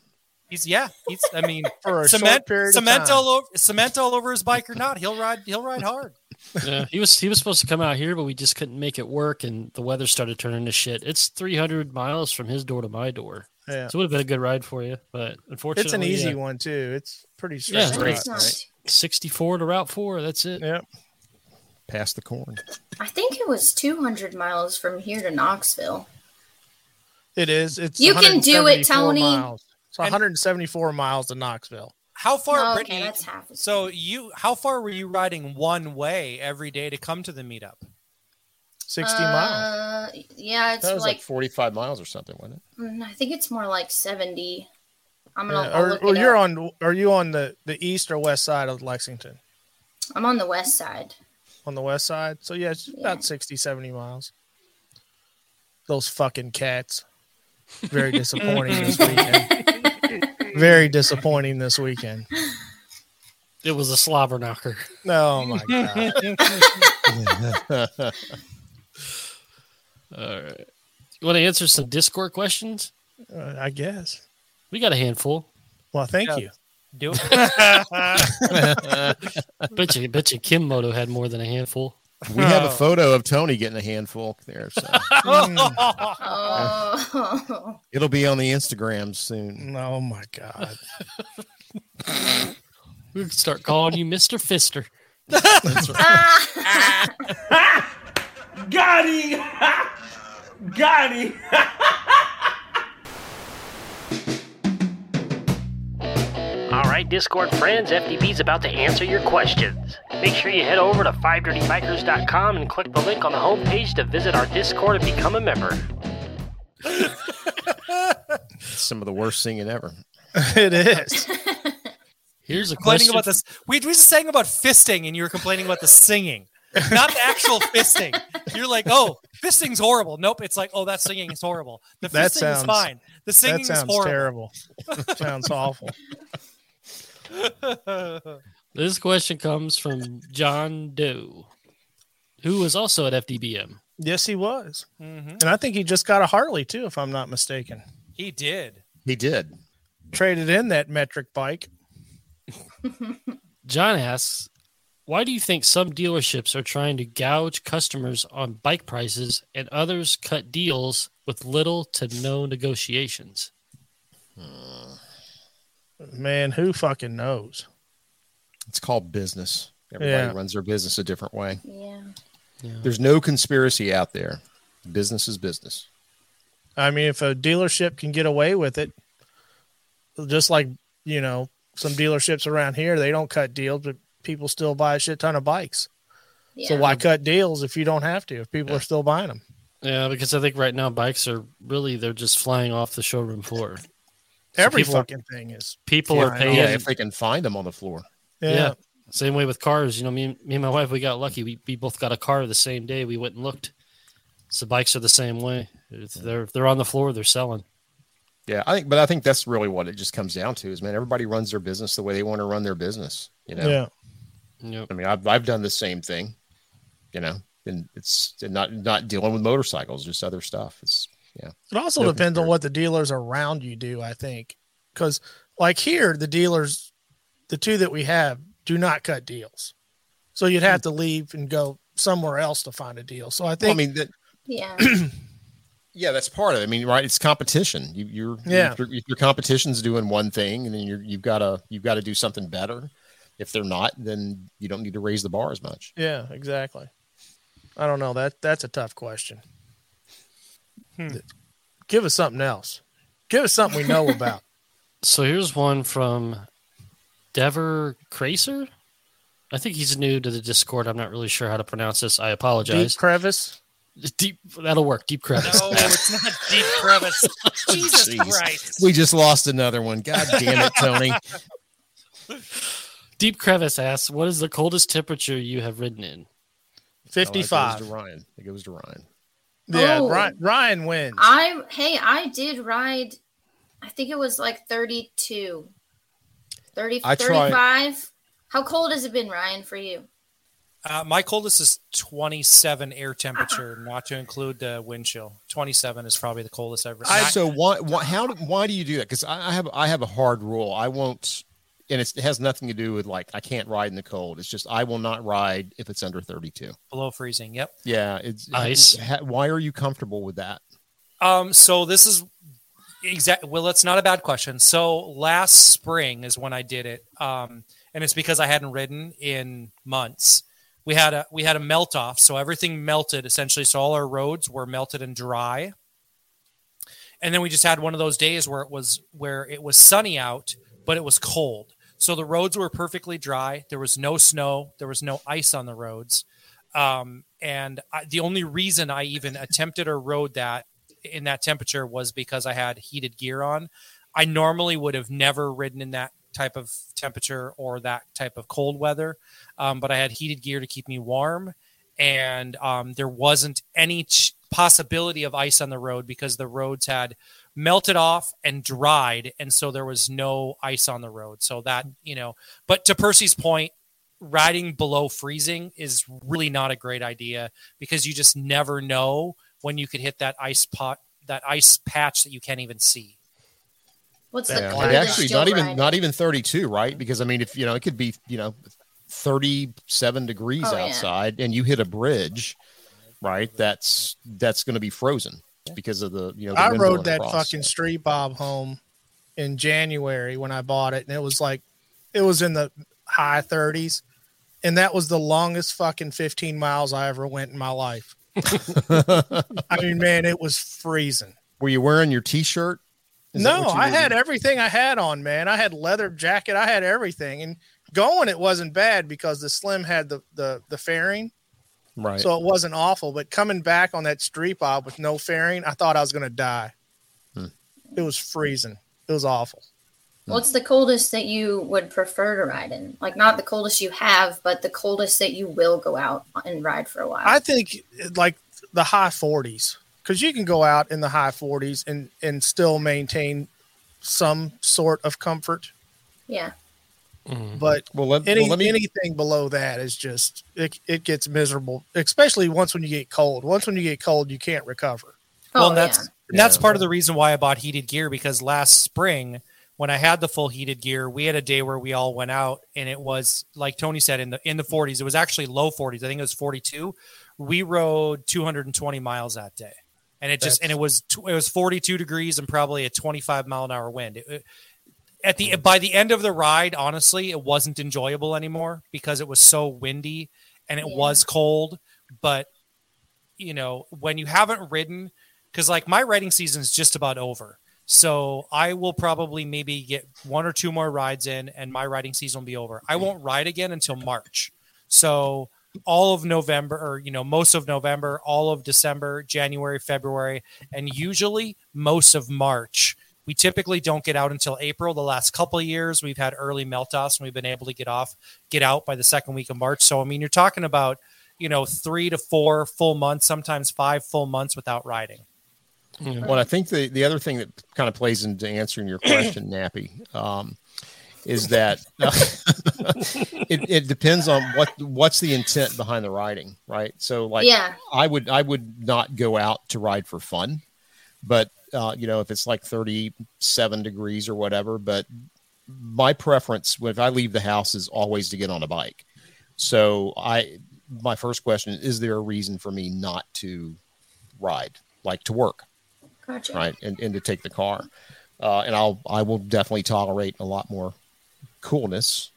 He's yeah. He's. I mean, For a cement short period of cement time. all over cement all over his bike or not. He'll ride. He'll ride hard. Yeah, he was he was supposed to come out here, but we just couldn't make it work, and the weather started turning to shit. It's 300 miles from his door to my door, Yeah. so it would have been a good ride for you. But unfortunately, It's an easy yeah, one, too. It's pretty straight. Yeah, straight. it's That's great. not- 64 to Route Four. That's it. Yeah. Past the corn. I think it was 200 miles from here to Knoxville. It is. It's You can do it, Tony. Miles. It's And- 174 miles to Knoxville. How far, Oh, okay, Brittany? that's half. So you, how far were you riding one way every day to come to the meetup? 60 miles. Uh, yeah, it's That was like, like, 45 miles or something, wasn't it? mm, I think it's more like 70. I'm gonna Yeah, I'll Or, look or it you're up. on are you on the, the east or west side of Lexington? I'm on the west side. On the west side. So yeah, it's Yeah. about 60, 70 miles. Those fucking cats. Very disappointing this weekend. Very disappointing this weekend. It was a slobber knocker. Oh my god. All right. You want to answer some Discord questions? Uh, I guess. We got a handful. Well, thank Yeah. you. Do it. Bet you, bet you Kim Moto had more than a handful. We have a oh. photo of Tony getting a handful there, so Oh, it'll be on the Instagram soon. oh my god. We can start calling you Mr. Fister. Got him! Got him! Right, Discord friends, FDB's about to answer your questions. Make sure you head over to 5dirtybikers.com and click the link on the homepage to visit our Discord and become a member. Some of the worst singing ever. it is. Here's a complaining question. about this. We, we just saying about fisting, and you were complaining about the singing, not the actual fisting. You're like, oh, fisting's horrible. Nope, it's like, oh, that singing is horrible. The fisting That is sounds- fine. The singing That is sounds horrible. terrible. sounds awful. This question comes from John Doe, who was also at FDBM. Yes, he was. Mhm. And I think he just got a Harley too, if I'm not mistaken. He did. He did. Traded in that metric bike. John asks, why do you think some dealerships are trying to gouge customers on bike prices and others cut deals with little to no negotiations? Man, who fucking knows? It's called business. Everybody Yeah. runs their business a different way. yeah. There's no conspiracy out there. Business is business. I mean, if a dealership can get away with it, just like, you know, some dealerships around here, they don't cut deals, but people still buy a shit ton of bikes. Yeah. So why cut deals if you don't have to? If people are still buying them, Yeah, because I think right now bikes are really they're just flying off the showroom floor. So every people fucking thing is. People Yeah, are paying. Yeah, if they can find them on the floor. Yeah. Yeah. Same way with cars. You know, me, and- me and my wife, we got lucky. We, we both got a car the same day. We went and looked. So bikes are the same way. If they're if they're on the floor, they're selling. Yeah, I think, but I think that's really what it just comes down to is, man, everybody runs their business the way they want to run their business. You know, Yeah. Yep. I mean, I've I've done the same thing. You know, and it's not not dealing with motorcycles, just other stuff. It's yeah, It also No, depends on what the dealers around you do, I think. Because, like here, the dealers, the two that we have, do not cut deals. So you'd have hmm. to leave and go somewhere else to find a deal. So I Well, I think, mean that. Yeah. Yeah, that's part of it. I mean, right? It's competition. You, you're Yeah. If your, if your competition's doing one thing, and then you're, you've got to you've got to do something better. If they're not, then you don't need to raise the bar as much. yeah, exactly. I don't know. That That's a tough question. Hmm. Give us something else. Give us something we know about. So here's one from Dever Cracer. I think he's new to the Discord. I'm not really sure how to pronounce this. I Deep apologize. crevice. Deep, that'll work. Deep crevice. No, it's not deep crevice. Jesus Jeez. Christ. We just lost another one. God damn it, Tony. Deep crevice asks, "What is the coldest temperature you have ridden in?" Oh, that goes 55. to Ryan. It goes to Ryan. Yeah, Oh. Ryan, Ryan wins. I hey, I did ride. I think it was like 32, 30, I tried- 35. How cold has it been, Ryan, for you? Uh, my coldest is 27 air temperature, not to include the wind chill. 27 is probably the coldest I've ever. I, so why, why how do, why do you do that? Because I, I have I have a hard rule. I won't, and it's, it has nothing to do with like I can't ride in the cold. It's just I will not ride if it's under thirty two. below freezing. Yep. Yeah, it's Ice. why are you comfortable with that? Um, so this is exact. Well, it's not a bad question. So last spring is when I did it, um, and it's because I hadn't ridden in months. We had a we had a melt off, so everything melted essentially. So all our roads were melted and dry, and then we just had one of those days where it was where it was sunny out, but it was cold. So the roads were perfectly dry. There was no snow. There was no ice on the roads. Um, and I, the only reason I even attempted or rode that in that temperature was because I had heated gear on. I normally would have never ridden in that type of temperature or that type of cold weather, um, but I had heated gear to keep me warm, and um, there wasn't any ch- possibility of ice on the road because the roads had melted off and dried, and so there was no ice on the road. So that you know, but to Percy's point, riding below freezing is really not a great idea because you just never know when you could hit that ice pot that ice patch that you can't even see What's Yeah, the and actually you'll not even ride? not even thirty two, right? Because I mean, if you know, it could be you know thirty seven degrees Oh, yeah. outside, and you hit a bridge, right? That's that's going to be frozen because of the you know. The I rode that across. fucking street bob home in January when I bought it, and it was like it was in the high 30s, and that was the longest fucking 15 miles I ever went in my life. I mean, man, it was freezing. Were you wearing your T-shirt? Is no, you I were had everything I had on, man. I had leather jacket, I had everything, and going it wasn't bad because the slim had the the the fairing, right. so it wasn't awful. But coming back on that street bob with no fairing, I thought I was gonna die. Hmm. It was freezing. It was awful. What's the coldest that you would prefer to ride in? Like not the coldest you have, but the coldest that you will go out and ride for a while. I think like the high 40s because you can go out in the high 40s and and still maintain some sort of comfort. yeah. Mm-hmm. But well, let, any well, let me. anything below that is just it, it gets miserable, especially once when you get cold. Once when you get cold, you can't recover. well Oh, and that's yeah. that's Yeah. part of the reason why i bought heated gear because last spring when i had the full heated gear we had a day where we all went out and it was like tony said in the in the 40s it was actually low 40s i think it was 42 we rode 220 miles that day and it just That's- and it was it was 42 degrees and probably a 25 mile an hour wind It- it- at the by the end of the ride honestly it wasn't enjoyable anymore because it was so windy and it Yeah. was cold. But you know when you haven't ridden because like my riding season is just about over. So i will probably maybe get one or two more rides in and my riding season will be over. I won't ride again until march. So all of November, or you know, most of November, all of December, January, February, and usually most of March. We typically don't get out until April. The last couple of years, we've had early melt offs, and we've been able to get off, get out by the second week of March. So, I mean, you're talking about you know three to four full months, sometimes five full months without riding. Well, I think the, the other thing that kind of plays into answering your question, Nappy, um, is that uh, it, it depends on what what's the intent behind the riding, right? So, like, yeah, I would I would not go out to ride for fun, but uh, you know, if it's like thirty seven degrees or whatever, but my preference if I leave the house is always to get on a bike. So, I my first question is: There a reason for me not to ride, like to work? gotcha. right and, and to take the car uh, and i'll i will definitely tolerate a lot more coolness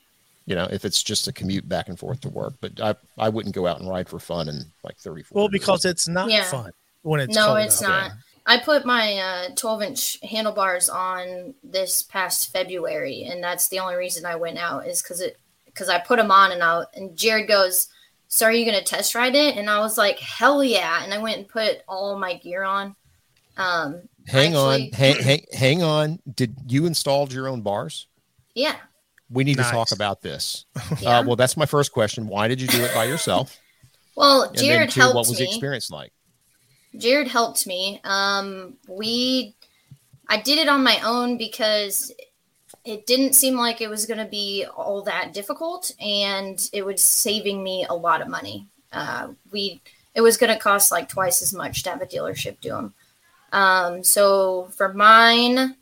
you know if it's just a commute back and forth to work but i i wouldn't go out and ride for fun in like 34 Well, because it's not Yeah. fun when it's no, cold it's out. not. I put my uh, 12 inch handlebars on this past February, and that's the only reason I went out is because it because I put them on and I and Jared goes, "So are you gonna test ride it?" And I was like, "Hell yeah!" And I went and put all my gear on. Um, hang actually- on hang, hang, hang on did you install your own bars yeah, we need Nice. to talk about this yeah. uh, well that's my first question why did you do it by yourself well, and then Jared two helped what was the experience like Jared helped me. Um, we, I did it on my own because it didn't seem like it was going to be all that difficult, and it was saving me a lot of money. Uh, we, it was going to cost like twice as much to have a dealership do them. Um, so for mine,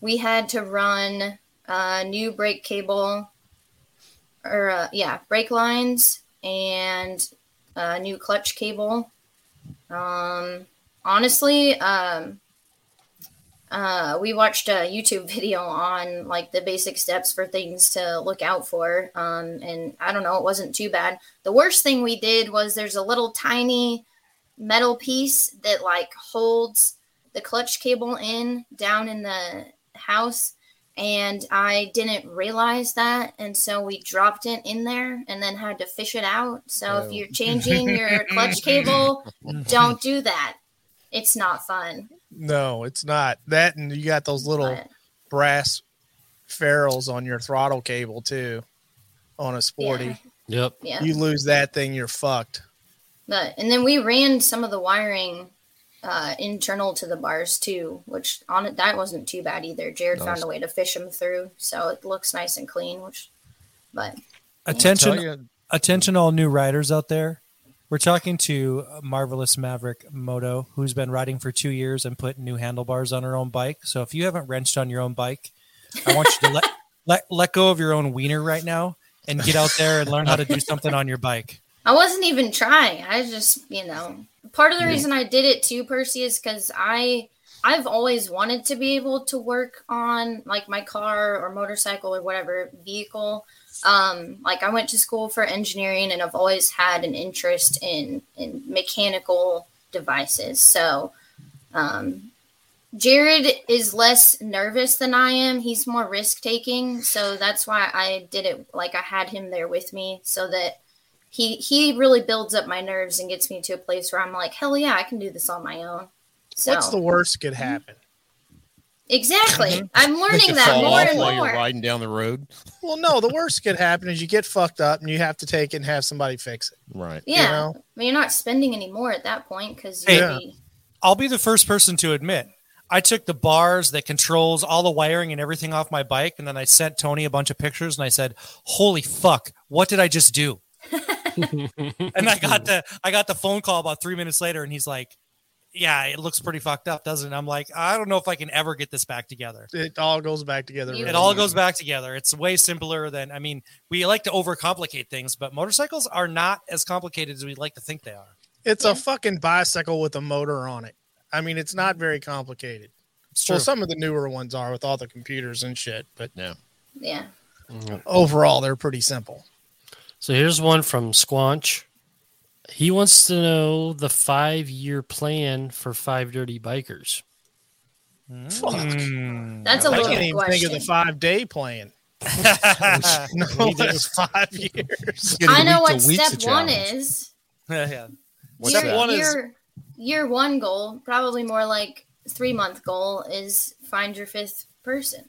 we had to run a new brake cable, or uh, yeah, brake lines and a new clutch cable. Um, honestly, um, uh, we watched a YouTube video on like the basic steps for things to look out for. Um, and I don't know, it wasn't too bad. The worst thing we did was there's a little tiny metal piece that like holds the clutch cable in down in the house. And I didn't realize that. And so we dropped it in there and then had to fish it out. So if Oh. you're changing your clutch cable, don't do that. It's not fun. No, it's not. That and you got those little But brass ferrules on your throttle cable too on a sporty. Yep. yeah. You lose that thing, you're fucked. But and then we ran some of the wiring uh, internal to the bars too, which on it that wasn't too bad either. Jared Nice. found a way to fish them through, so it looks nice and clean. Which, but Attention, Tell you- attention, all new riders out there. We're talking to marvelous Maverick Moto, who's been riding for two years and put new handlebars on her own bike. So if you haven't wrenched on your own bike, I want you to let let let go of your own wiener right now and get out there and learn how to do something on your bike. I wasn't even trying. I just, you know, part of the reason I did it too, Percy, is because I I've always wanted to be able to work on like my car or motorcycle or whatever vehicle. Um, like I went to school for engineering and I've always had an interest in in mechanical devices. So um Jared is less nervous than I am. He's more risk taking. So that's why I did it like I had him there with me so that he he really builds up my nerves and gets me to a place where I'm like, hell yeah, I can do this on my own. So What's the worst could mm-hmm. happen? exactly, mm-hmm. I'm learning that fall more off and while you're riding down the road Well, no, the worst could happen is you get fucked up and you have to take it and have somebody fix it. right Yeah, you know? I mean, you're not spending any more at that point because Hey. you'll be I'll be the first person to admit I took the bars that controls all the wiring and everything off my bike, and then I sent Tony a bunch of pictures, and I said, "Holy fuck, what did I just do?" and I got the I got the phone call about three minutes later, and he's like, "Yeah, it looks pretty fucked up, doesn't it?" I'm like, "I don't know if I can ever get this back together." It all goes back together. You- It all goes back together. It's way simpler than I mean, we like to overcomplicate things, but motorcycles are not as complicated as we like to think they are. It's Yeah. a fucking bicycle with a motor on it. I mean, it's not very complicated. It's true. Well, some of the newer ones are with all the computers and shit, but no. yeah. overall, they're pretty simple. So here's one from Squanch. He wants to know the five year plan for five dirty bikers. Fuck. Mm. That's a I little can't even question. think of the five day plan. No, We did. it was five years. I know what to step one challenge. is. yeah. What's year, that? one is- year, year one goal, probably more like three month goal, is find your fifth person.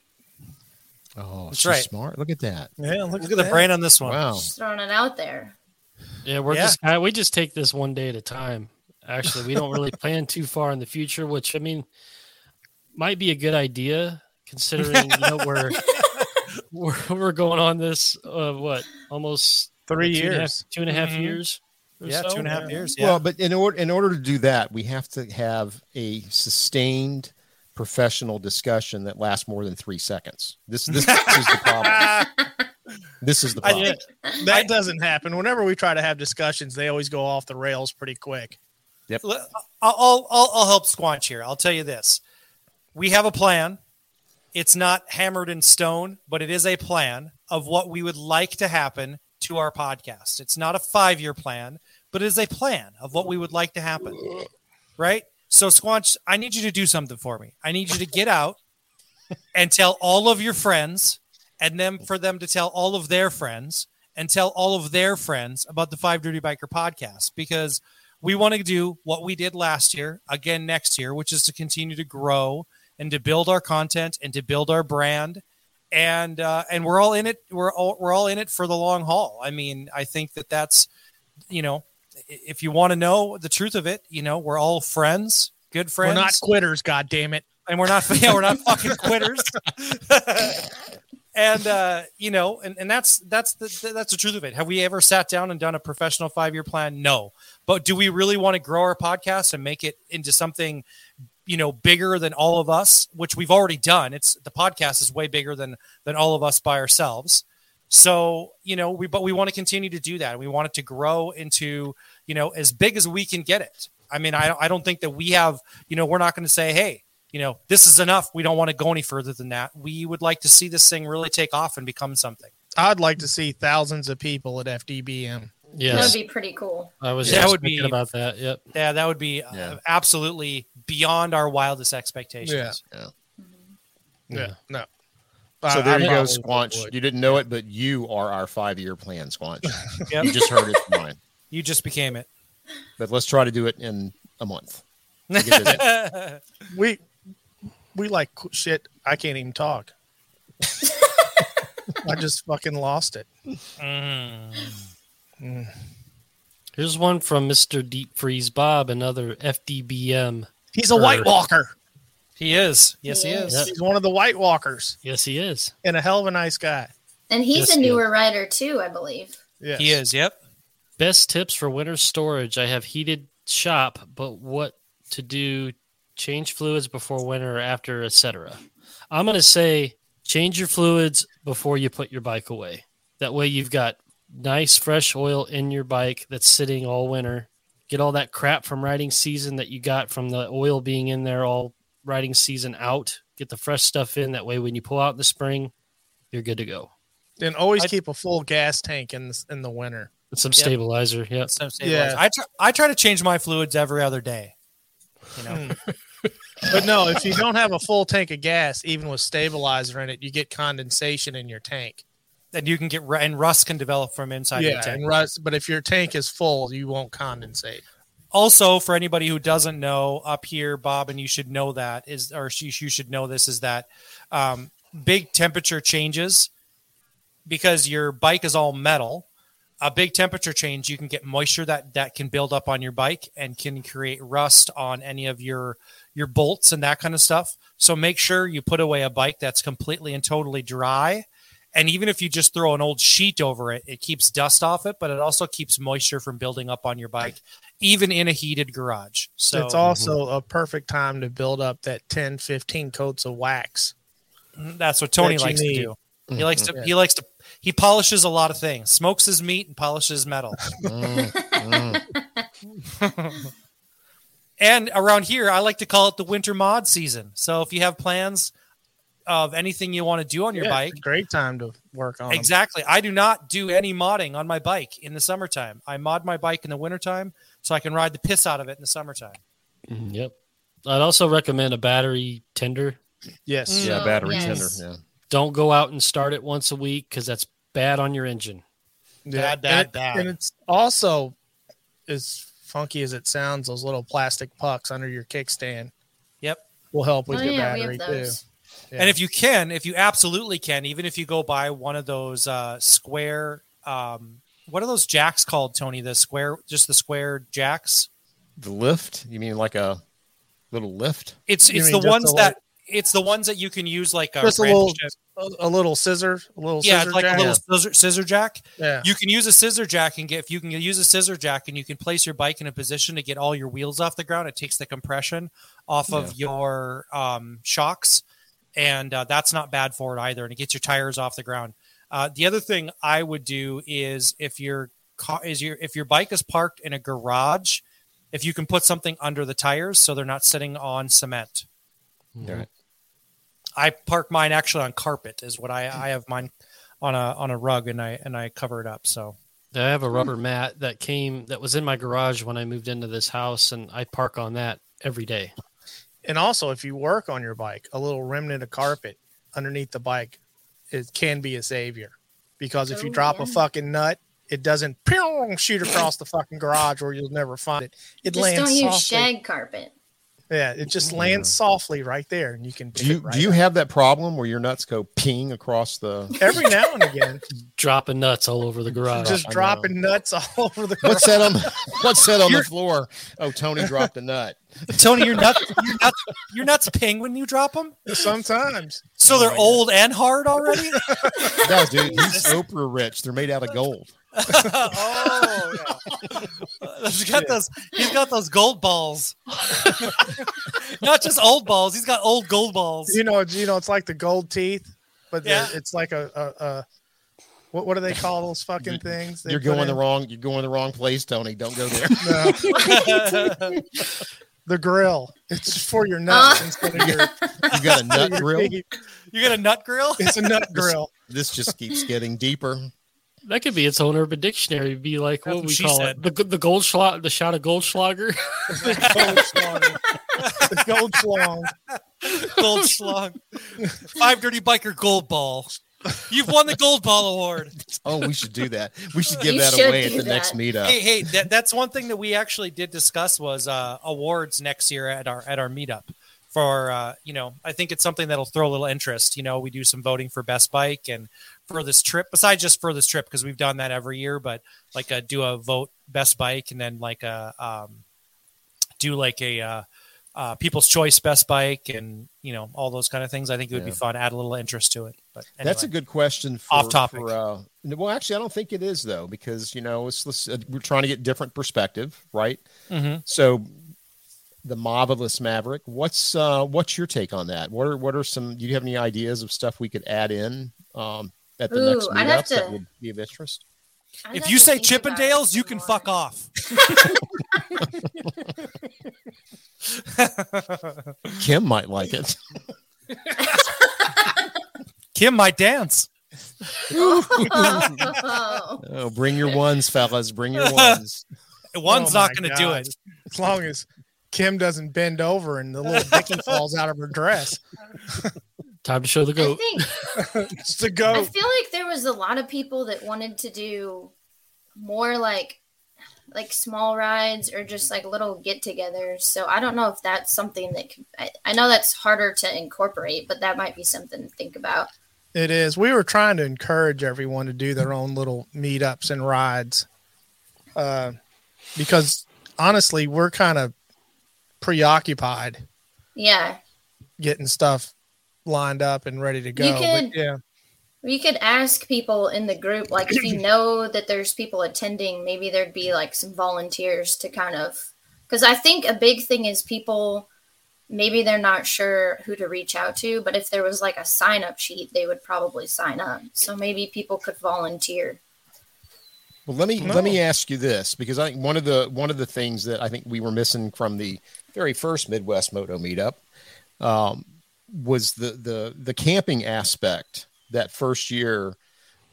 Oh, That's she's right. smart. Look at that. Yeah, look, Look at the brain on this one. Wow. Just throwing it out there. Yeah, we're Yeah. just uh, we just take this one day at a time. Actually, we don't really plan too far in the future, which I mean might be a good idea considering you know we're we're, we're going on this uh, what almost Three two and a half- years. two and a half Mhm. years. Yeah, so? two and a half years. Yeah. Well, but in order in order to do that, we have to have a sustained professional discussion that lasts more than three seconds. This this, is the problem. This is the I- problem. That doesn't happen. Whenever we try to have discussions, they always go off the rails pretty quick. I'll, I'll, I'll, I'll help Squanch here. I'll tell you this. We have a plan. It's not hammered in stone, but it is a plan of what we would like to happen to our podcast. It's not a five year plan, but it is a plan of what we would like to happen. Right? So, Squanch, I need you to do something for me. I need you to get out and tell all of your friends, and then for them to tell all of their friends, and tell all of their friends about the Five Dirty Biker podcast because we want to do what we did last year again next year, which is to continue to grow and to build our content and to build our brand. And uh, and we're all in it. We're all we're all in it for the long haul. I mean, I think that that's you know, if you want to know the truth of it, you know, we're all friends, good friends We're not quitters, god damn it. and we're not yeah, we're not fucking quitters. and uh, you know, and, and that's that's the that's the truth of it. Have we ever sat down and done a professional five year plan? No. But do we really want to grow our podcast and make it into something you know bigger than all of us, which we've already done? It's the podcast is way bigger than than all of us by ourselves. So, you know, we but we want to continue to do that. We want it to grow into, you know, as big as we can get it. I mean, I, I don't think that we have, you know, we're not going to say, hey, you know, this is enough. We don't want to go any further than that. We would like to see this thing really take off and become something. I'd like to see thousands of people at FDBM. Yeah, That would be pretty cool. I was That just would thinking be- about that. Yep. Yeah, that would be uh, absolutely beyond our wildest expectations. Yeah. Yeah, no. So there I you go, Squanch. would. You didn't know it, but you are our five year plan, Squanch. Yep. You just heard it from mine. You just became it. But let's try to do it in a month. To get this- We we like shit. I can't even talk. I just fucking lost it. Mm. Here's one from Mr. Deep Freeze Bob, another FDBM. He's a Or- White Walker. He is. Yes, he He is. is. He's one of the White Walkers Yes, he is. and a hell of a nice guy. And he's Yes, a he newer writer too, I believe. Yes. He is. Yep. Best tips for winter storage. I have heated shop, but what to do? Change fluids before winter or after, etc. I'm gonna say change your fluids before you put your bike away. That way you've got nice fresh oil in your bike that's sitting all winter. Get all that crap from riding season that you got from the oil being in there all riding season out. Get the fresh stuff in. That way when you pull out in the spring, you're good to go. And always I- keep a full gas tank in the, in the winter. With some Yep. stabilizer. Yep. So Yeah. I try, I try to change my fluids every other day. You know. Hmm. But no, if you don't have a full tank of gas, even with stabilizer in it, you get condensation in your tank. and you can get and rust can develop from inside your yeah, tank. and rust. But if your tank is full, you won't condensate. Also for anybody who doesn't know up here bob and you should know that is or you should know this is that um, big temperature changes because your bike is all metal. A big temperature change you can get moisture that that can build up on your bike and can create rust on any of your your bolts and that kind of stuff. So make sure you put away a bike that's completely and totally dry. And even if you just throw an old sheet over it it keeps dust off it but it also keeps moisture from building up on your bike even in a heated garage so it's also a perfect time to build up that 10, 15 coats of wax. that's what tony that likes need. to do he likes to Yeah. he likes to he polishes a lot of things smokes his meat and polishes metal Mm, mm. and around here i like to call it the winter mod season so if you have plans of anything you want to do on your Yeah, bike it's a great time to work on 'em. exactly i do not do any modding on my bike in the summertime i mod my bike in the wintertime so i can ride the piss out of it in the summertime Mhm, Yep. I'd also recommend a battery tender. Yes. Yeah, Oh, battery yes. tender. Yeah. Don't go out and start it once a week because that's bad on your engine. Yeah, Bad, bad, and, it- bad. and it's also as funky as it sounds. Those little plastic pucks under your kickstand Yep. will help with Oh your yeah, battery too. Yeah. And if you can, if you absolutely can, even if you go buy one of those uh, square, um, what are those jacks called, Tony? The square, just the square jacks. The lift? You mean like a little lift? It's You it's the ones a that it's the ones that you can use like a, Just a little- jack. a, a little scissor, a little yeah, scissor like jack. a little scissor, scissor jack. yeah. You can use a scissor jack and get if you can use a scissor jack and you can place your bike in a position to get all your wheels off the ground. It takes the compression off of your um, shocks, and uh, that's not bad for it either. And it gets your tires off the ground. Uh, the other thing I would do is if your car is your if your bike is parked in a garage, if you can put something under the tires so they're not sitting on cement. Right. I park mine actually on carpet is what I I have mine on a on a rug and I and I cover it up. So I have a rubber mat that came that was in my garage when I moved into this house, and I park on that every day. And also, if you work on your bike, a little remnant of carpet underneath the bike, it can be a savior. Because if you Oh, drop a fucking nut, it doesn't shoot across the fucking garage where you'll never find it. It Just lands don't use softly. shag carpet. Yeah, it just lands softly right there, and you can. Do you right do you up. have that problem where your nuts go ping across the every now and again Dropping nuts all over the garage. just dropping nuts all over the? What's that on the what's that on the floor? Oh, Tony dropped a nut. Tony, your nuts, your nuts, your nuts ping when you drop them. Sometimes So oh they're old and hard already. No, dude, he's Oprah rich. They're made out of gold. Oh, yeah. he's got those. He's got those gold balls. Not just old balls. He's got old gold balls. you know, you know, it's like the gold teeth, but Yeah. it's like a, a, a what, what do they call those fucking things? they You're put going the wrong. You're going the wrong place, Tony. Don't go there. No, the grill. It's for your nuts Uh. instead of your, You got a nut grill. piggy. you got a nut grill? It's a nut grill. This just keeps getting deeper. That could be its own urban dictionary. It'd be like That's what what we call said. it the the gold schlag, the shot of Goldschlager. Gold schlong. The gold schlong. Gold schlong. Five dirty biker gold ball. You've won the gold ball award. Oh, we should do that. We should give You that should away at do the next meetup. Hey, hey, that, that's one thing that we actually did discuss was uh, awards next year at our at our meetup. For uh, you know, I think it's something that'll throw a little interest. You know, we do some voting for best bike and for this trip. Besides just for this trip, because we've done that every year, but like a, do a vote best bike and then like a um, do like a uh, uh, people's choice best bike and you know all those kind of things. I think it would be fun. Add a little interest to it. But That's a good question. For, Off topic. For, uh, well, actually, I don't think it is though, because you know, uh, we're trying to get different perspective, right? Mhm. So, the Marvelous Maverick. What's uh, what's your take on that? What are what are some? Do you have any ideas of stuff we could add in um, at the Ooh, I'd have meetup that would be of interest? I'd If you say think about it Chippendales, you can more. fuck off. Kim might like it. Kim might dance. Oh, Oh, bring your ones, fellas. Bring your ones. One's Oh not going to do it. As long as Kim doesn't bend over and the little dicky falls out of her dress. Time to show the goat. I think It's the I feel like there was a lot of people that wanted to do more like like small rides or just like little get-togethers. So I don't know if that's something that could, I, I know that's harder to incorporate, but that might be something to think about. It is. We were trying to encourage everyone to do their own little meetups and rides, uh, because honestly, we're kind of preoccupied Yeah, getting stuff lined up and ready to go. But could- yeah, we could ask people in the group, like if you know that there's people attending, maybe there'd be like some volunteers to kind of, because I think a big thing is people maybe they're not sure who to reach out to, but if there was like a sign up sheet, they would probably sign up. So maybe people could volunteer. Well, let me No. let me ask you this because I think one of the one of the things that I think we were missing from the very first Midwest Moto meetup um, was the the the camping aspect. That first year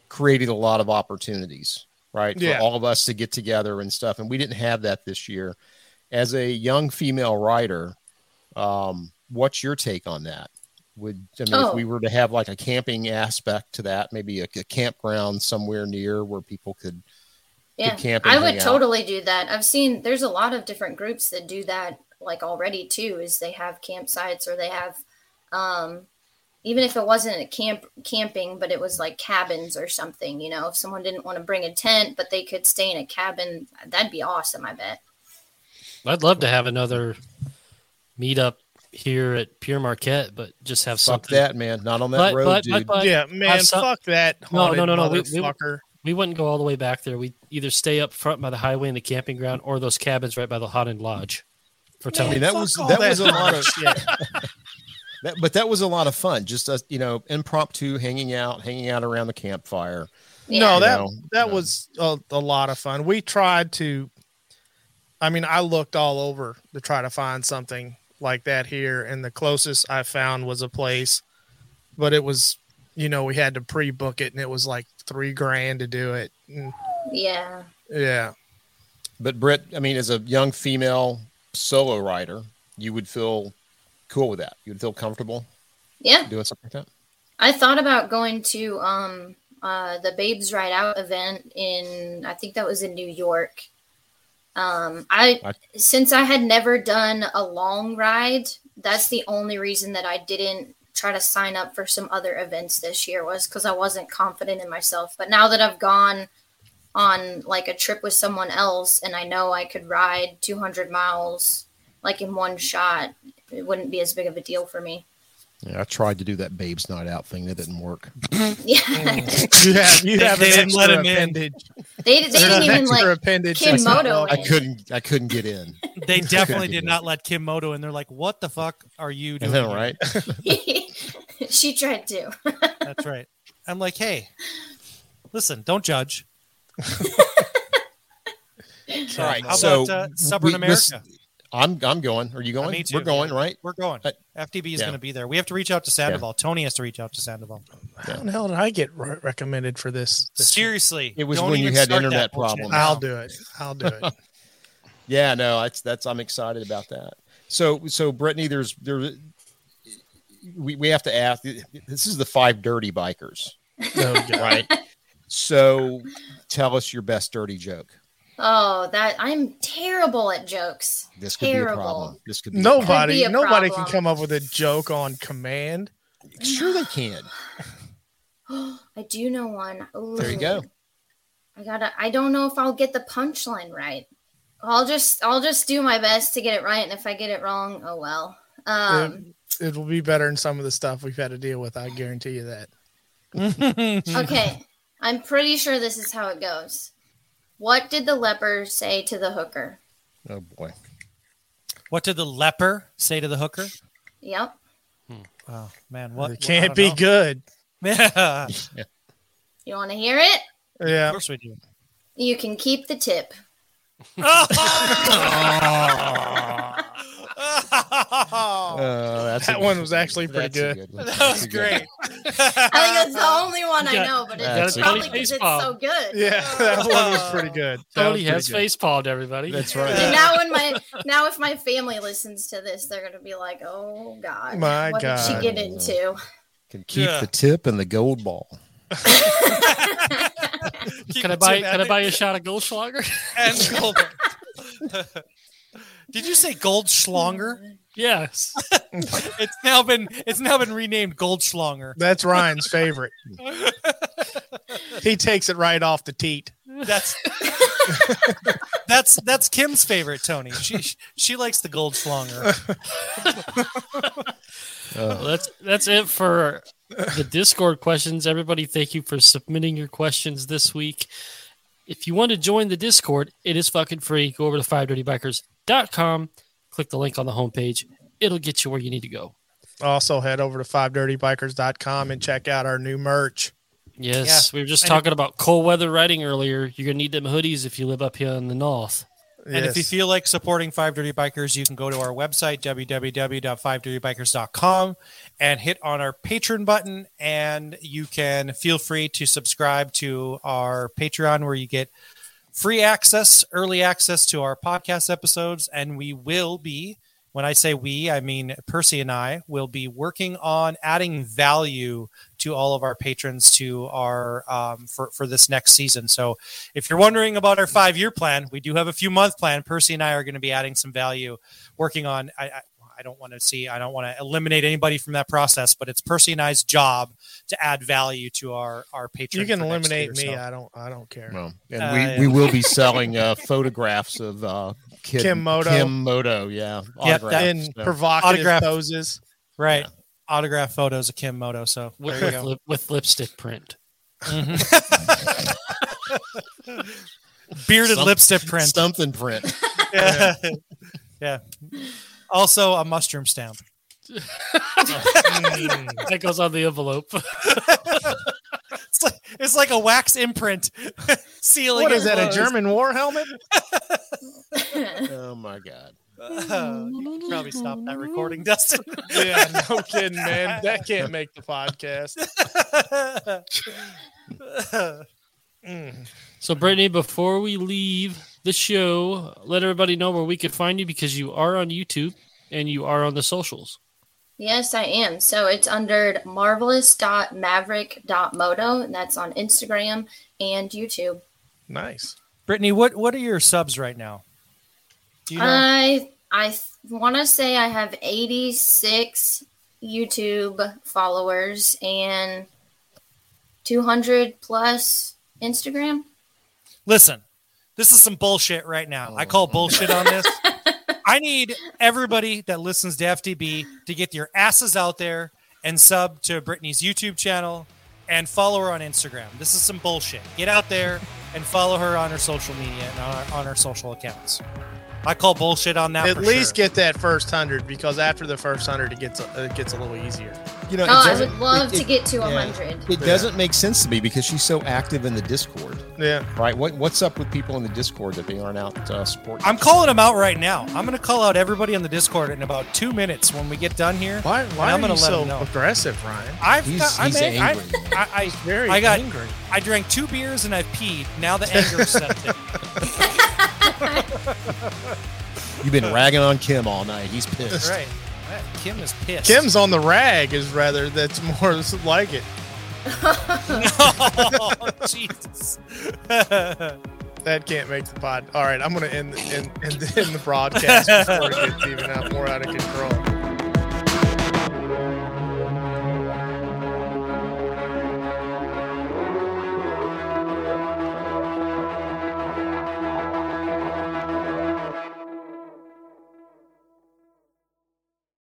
created a lot of opportunities, right? Yeah. For all of us to get together and stuff, and we didn't have that this year. As a young female rider, um, what's your take on that? Would I mean Oh. if we were to have like a camping aspect to that, maybe a, a campground somewhere near where people could Yeah, camp I would out. totally do that. I've seen there's a lot of different groups that do that like already too. Is they have campsites or they have, um, even if it wasn't a camp camping, but it was like cabins or something. You know, if someone didn't want to bring a tent, but they could stay in a cabin, that'd be awesome. I bet. I'd love to have another meetup here at Pere Marquette, but just have fuck something. that, man. Not on that But, road, but, dude. but, but yeah, man, some- fuck that. No, no, no, no, we- we- motherfucker. we wouldn't go all the way back there. We either stay up front by the highway in the camping ground or those cabins right by the Hot End Lodge. For I Tony. mean, that was all that was a lot of shit. that, but that was a lot of fun. Just us, you know, impromptu hanging out, hanging out around the campfire. Yeah. No, You that know, that um, was a, a lot of fun. We tried to. I mean, I looked all over to try to find something like that here, and the closest I found was a place, but it was, you know, we had to pre-book it, and it was like three grand to do it. And, yeah. yeah, But Britt, I mean, as a young female solo rider, you would feel cool with that. You would feel comfortable Yeah. doing something like that. I thought about going to um uh the Babes Ride Out event in I think that was in New York. Um I I- since I had never done a long ride, that's the only reason that I didn't try to sign up for some other events this year was cuz I wasn't confident in myself. But now that I've gone on like a trip with someone else and I know I could ride 200 miles like in one shot, it wouldn't be as big of a deal for me. Yeah, I tried to do that babes night out thing. That didn't work. Yeah. you have you They- have they didn't let extra him in. They, they didn't even extra like appendage. Kim that's not Moto welcome. I couldn't. I couldn't get in. They definitely did that. not let Kim Moto in. They're like, "What the fuck are you doing?" know, right? she tried to. That's right. I'm like, "Hey, listen, don't judge." All right. How so about uh, Stubborn we- this- America? I'm. I'm going. Are you going? me too, We're going, yeah. right? We're going. Uh, FTB is yeah. going to be there. We have to reach out to Sandoval. Tony has to reach out to Sandoval. How in the hell did I get re- recommended for this? this year? Seriously, It was when you had internet bullshit problems. now. I'll do it. I'll do it. Yeah. No. That's. That's. I'm excited about that. So. So Brittany, there's there. We we have to ask. This is the five dirty bikers, Oh, right? so, tell us your best dirty joke. Oh, that I'm terrible at jokes. This could be a problem. This could be a Nobody, Could be a nobody can come up with a joke on command. Sure, they can. I do know one. Ooh, There you go. I gotta. I don't know if I'll get the punchline right. I'll just. I'll just do my best to get it right, and if I get it wrong, oh well. Um. It will be better than some of the stuff we've had to deal with. I guarantee you that. Okay. I'm pretty sure this is how it goes. What did the leper say to the hooker? Oh boy. What did the leper say to the hooker? Yep. Oh man, what? it can't be good. good. You want to hear it? Yeah. of course we do. You can keep the tip. Oh! Uh, that's That a- one was actually pretty that's a good. That That's was great. I think that's the only one I know, but it's probably because it's so good. Yeah, that one was pretty good. That Tony was has pretty good. face palmed everybody. That's And right. now when my now if my family listens to this, they're gonna be like, "Oh God, My what did she get into?" Can keep Yeah. the tip and the gold ball. Can I buy? Can I buy a shot of Goldschlager? and gold. Did you say Goldschlanger? yes. It's now been it's now been renamed Goldschlanger. That's Ryan's favorite. he takes it right off the teat. That's that's that's Kim's favorite, Tony. She she likes the Goldschlanger. Uh. Well, that's that's it for the Discord questions. Everybody, thank you for submitting your questions this week. If you want to join the Discord, it is fucking free. Go over to 5dirtybikers.com, click the link on the homepage. It'll get you where you need to go. Also, head over to 5dirtybikers.com and check out our new merch. Yes, we were just And talking about cold weather riding earlier. You're gonna need them hoodies if you live up here in the north. And if you feel like supporting Five Dirty Bikers, you can go to our website, www.fivedirtybikers.com, and hit on our Patreon button. And you can feel free to subscribe to our Patreon, where you get free access, early access to our podcast episodes. And we will be when I say we, I mean Percy and I will be working on adding value to all of our patrons to our um, for for this next season. So, if you're wondering about our five year plan, we do have a few month plan. Percy and I are going to be adding some value, working on. I, I, I don't want to see. I don't want to eliminate anybody from that process, but it's Percy and I's job to add value to our our patrons. You can for next eliminate me. so- I don't. I don't care. Well, and Uh, we, yeah. we will be selling uh, photographs of uh, Kim, Kim Moto. Kim Moto, yeah. Yep, autographs, In so. provocative Autograph. poses. right. Autograph photos of Kim Moto. So with, there you with, go. lip, with lipstick print. Bearded Some- lipstick print. something print. yeah. yeah. Also a mushroom stamp. that goes on the envelope. It's like it's like a wax imprint sealing. What is that? A. German war helmet? oh my god. Uh, you can probably stop that recording, Dustin. yeah, no kidding, man. That can't make the podcast. Mm. So, Brittany, before we leave the show, let everybody know where we can find you because you are on YouTube and you are on the socials. Yes, I am. So it's under marvelous.maverick.moto, and that's on Instagram and YouTube. Nice. Brittany, what what are your subs right now? Do you know? I I want to say I have 86 YouTube followers and 200 plus Instagram. Listen, this is some bullshit right now. I oh. call bullshit on this. I need everybody that listens to FDB to get your asses out there and sub to Brittany's YouTube channel and follow her on Instagram. This is some bullshit. Get out there and follow her on her social media and on her, on her social accounts. I call bullshit on that. At for least sure. get that first hundred because after the first hundred, it gets a, it gets a little easier. You know, Oh, I would love it- to get to yeah. 100. It doesn't make sense to me because she's so active in the Discord, Yeah. right? What what's up with people in the Discord that they aren't out uh, supporting? I'm calling them out right now. I'm going to call out everybody on the Discord in about two minutes when we get done here. Why? Why I'm are gonna you let so know. aggressive, Ryan? I've He's- got, he's I'm angry, man. I, I, Very I got angry. I drank two beers and I've peed. Now the anger set in. You've been ragging on Kim all night. He's pissed. Right. Kim is pissed. Kim's on the rag is rather that's more like it. oh, Jesus. That can't make the pod. All right, I'm gonna end end, end, end the broadcast before it gets even up.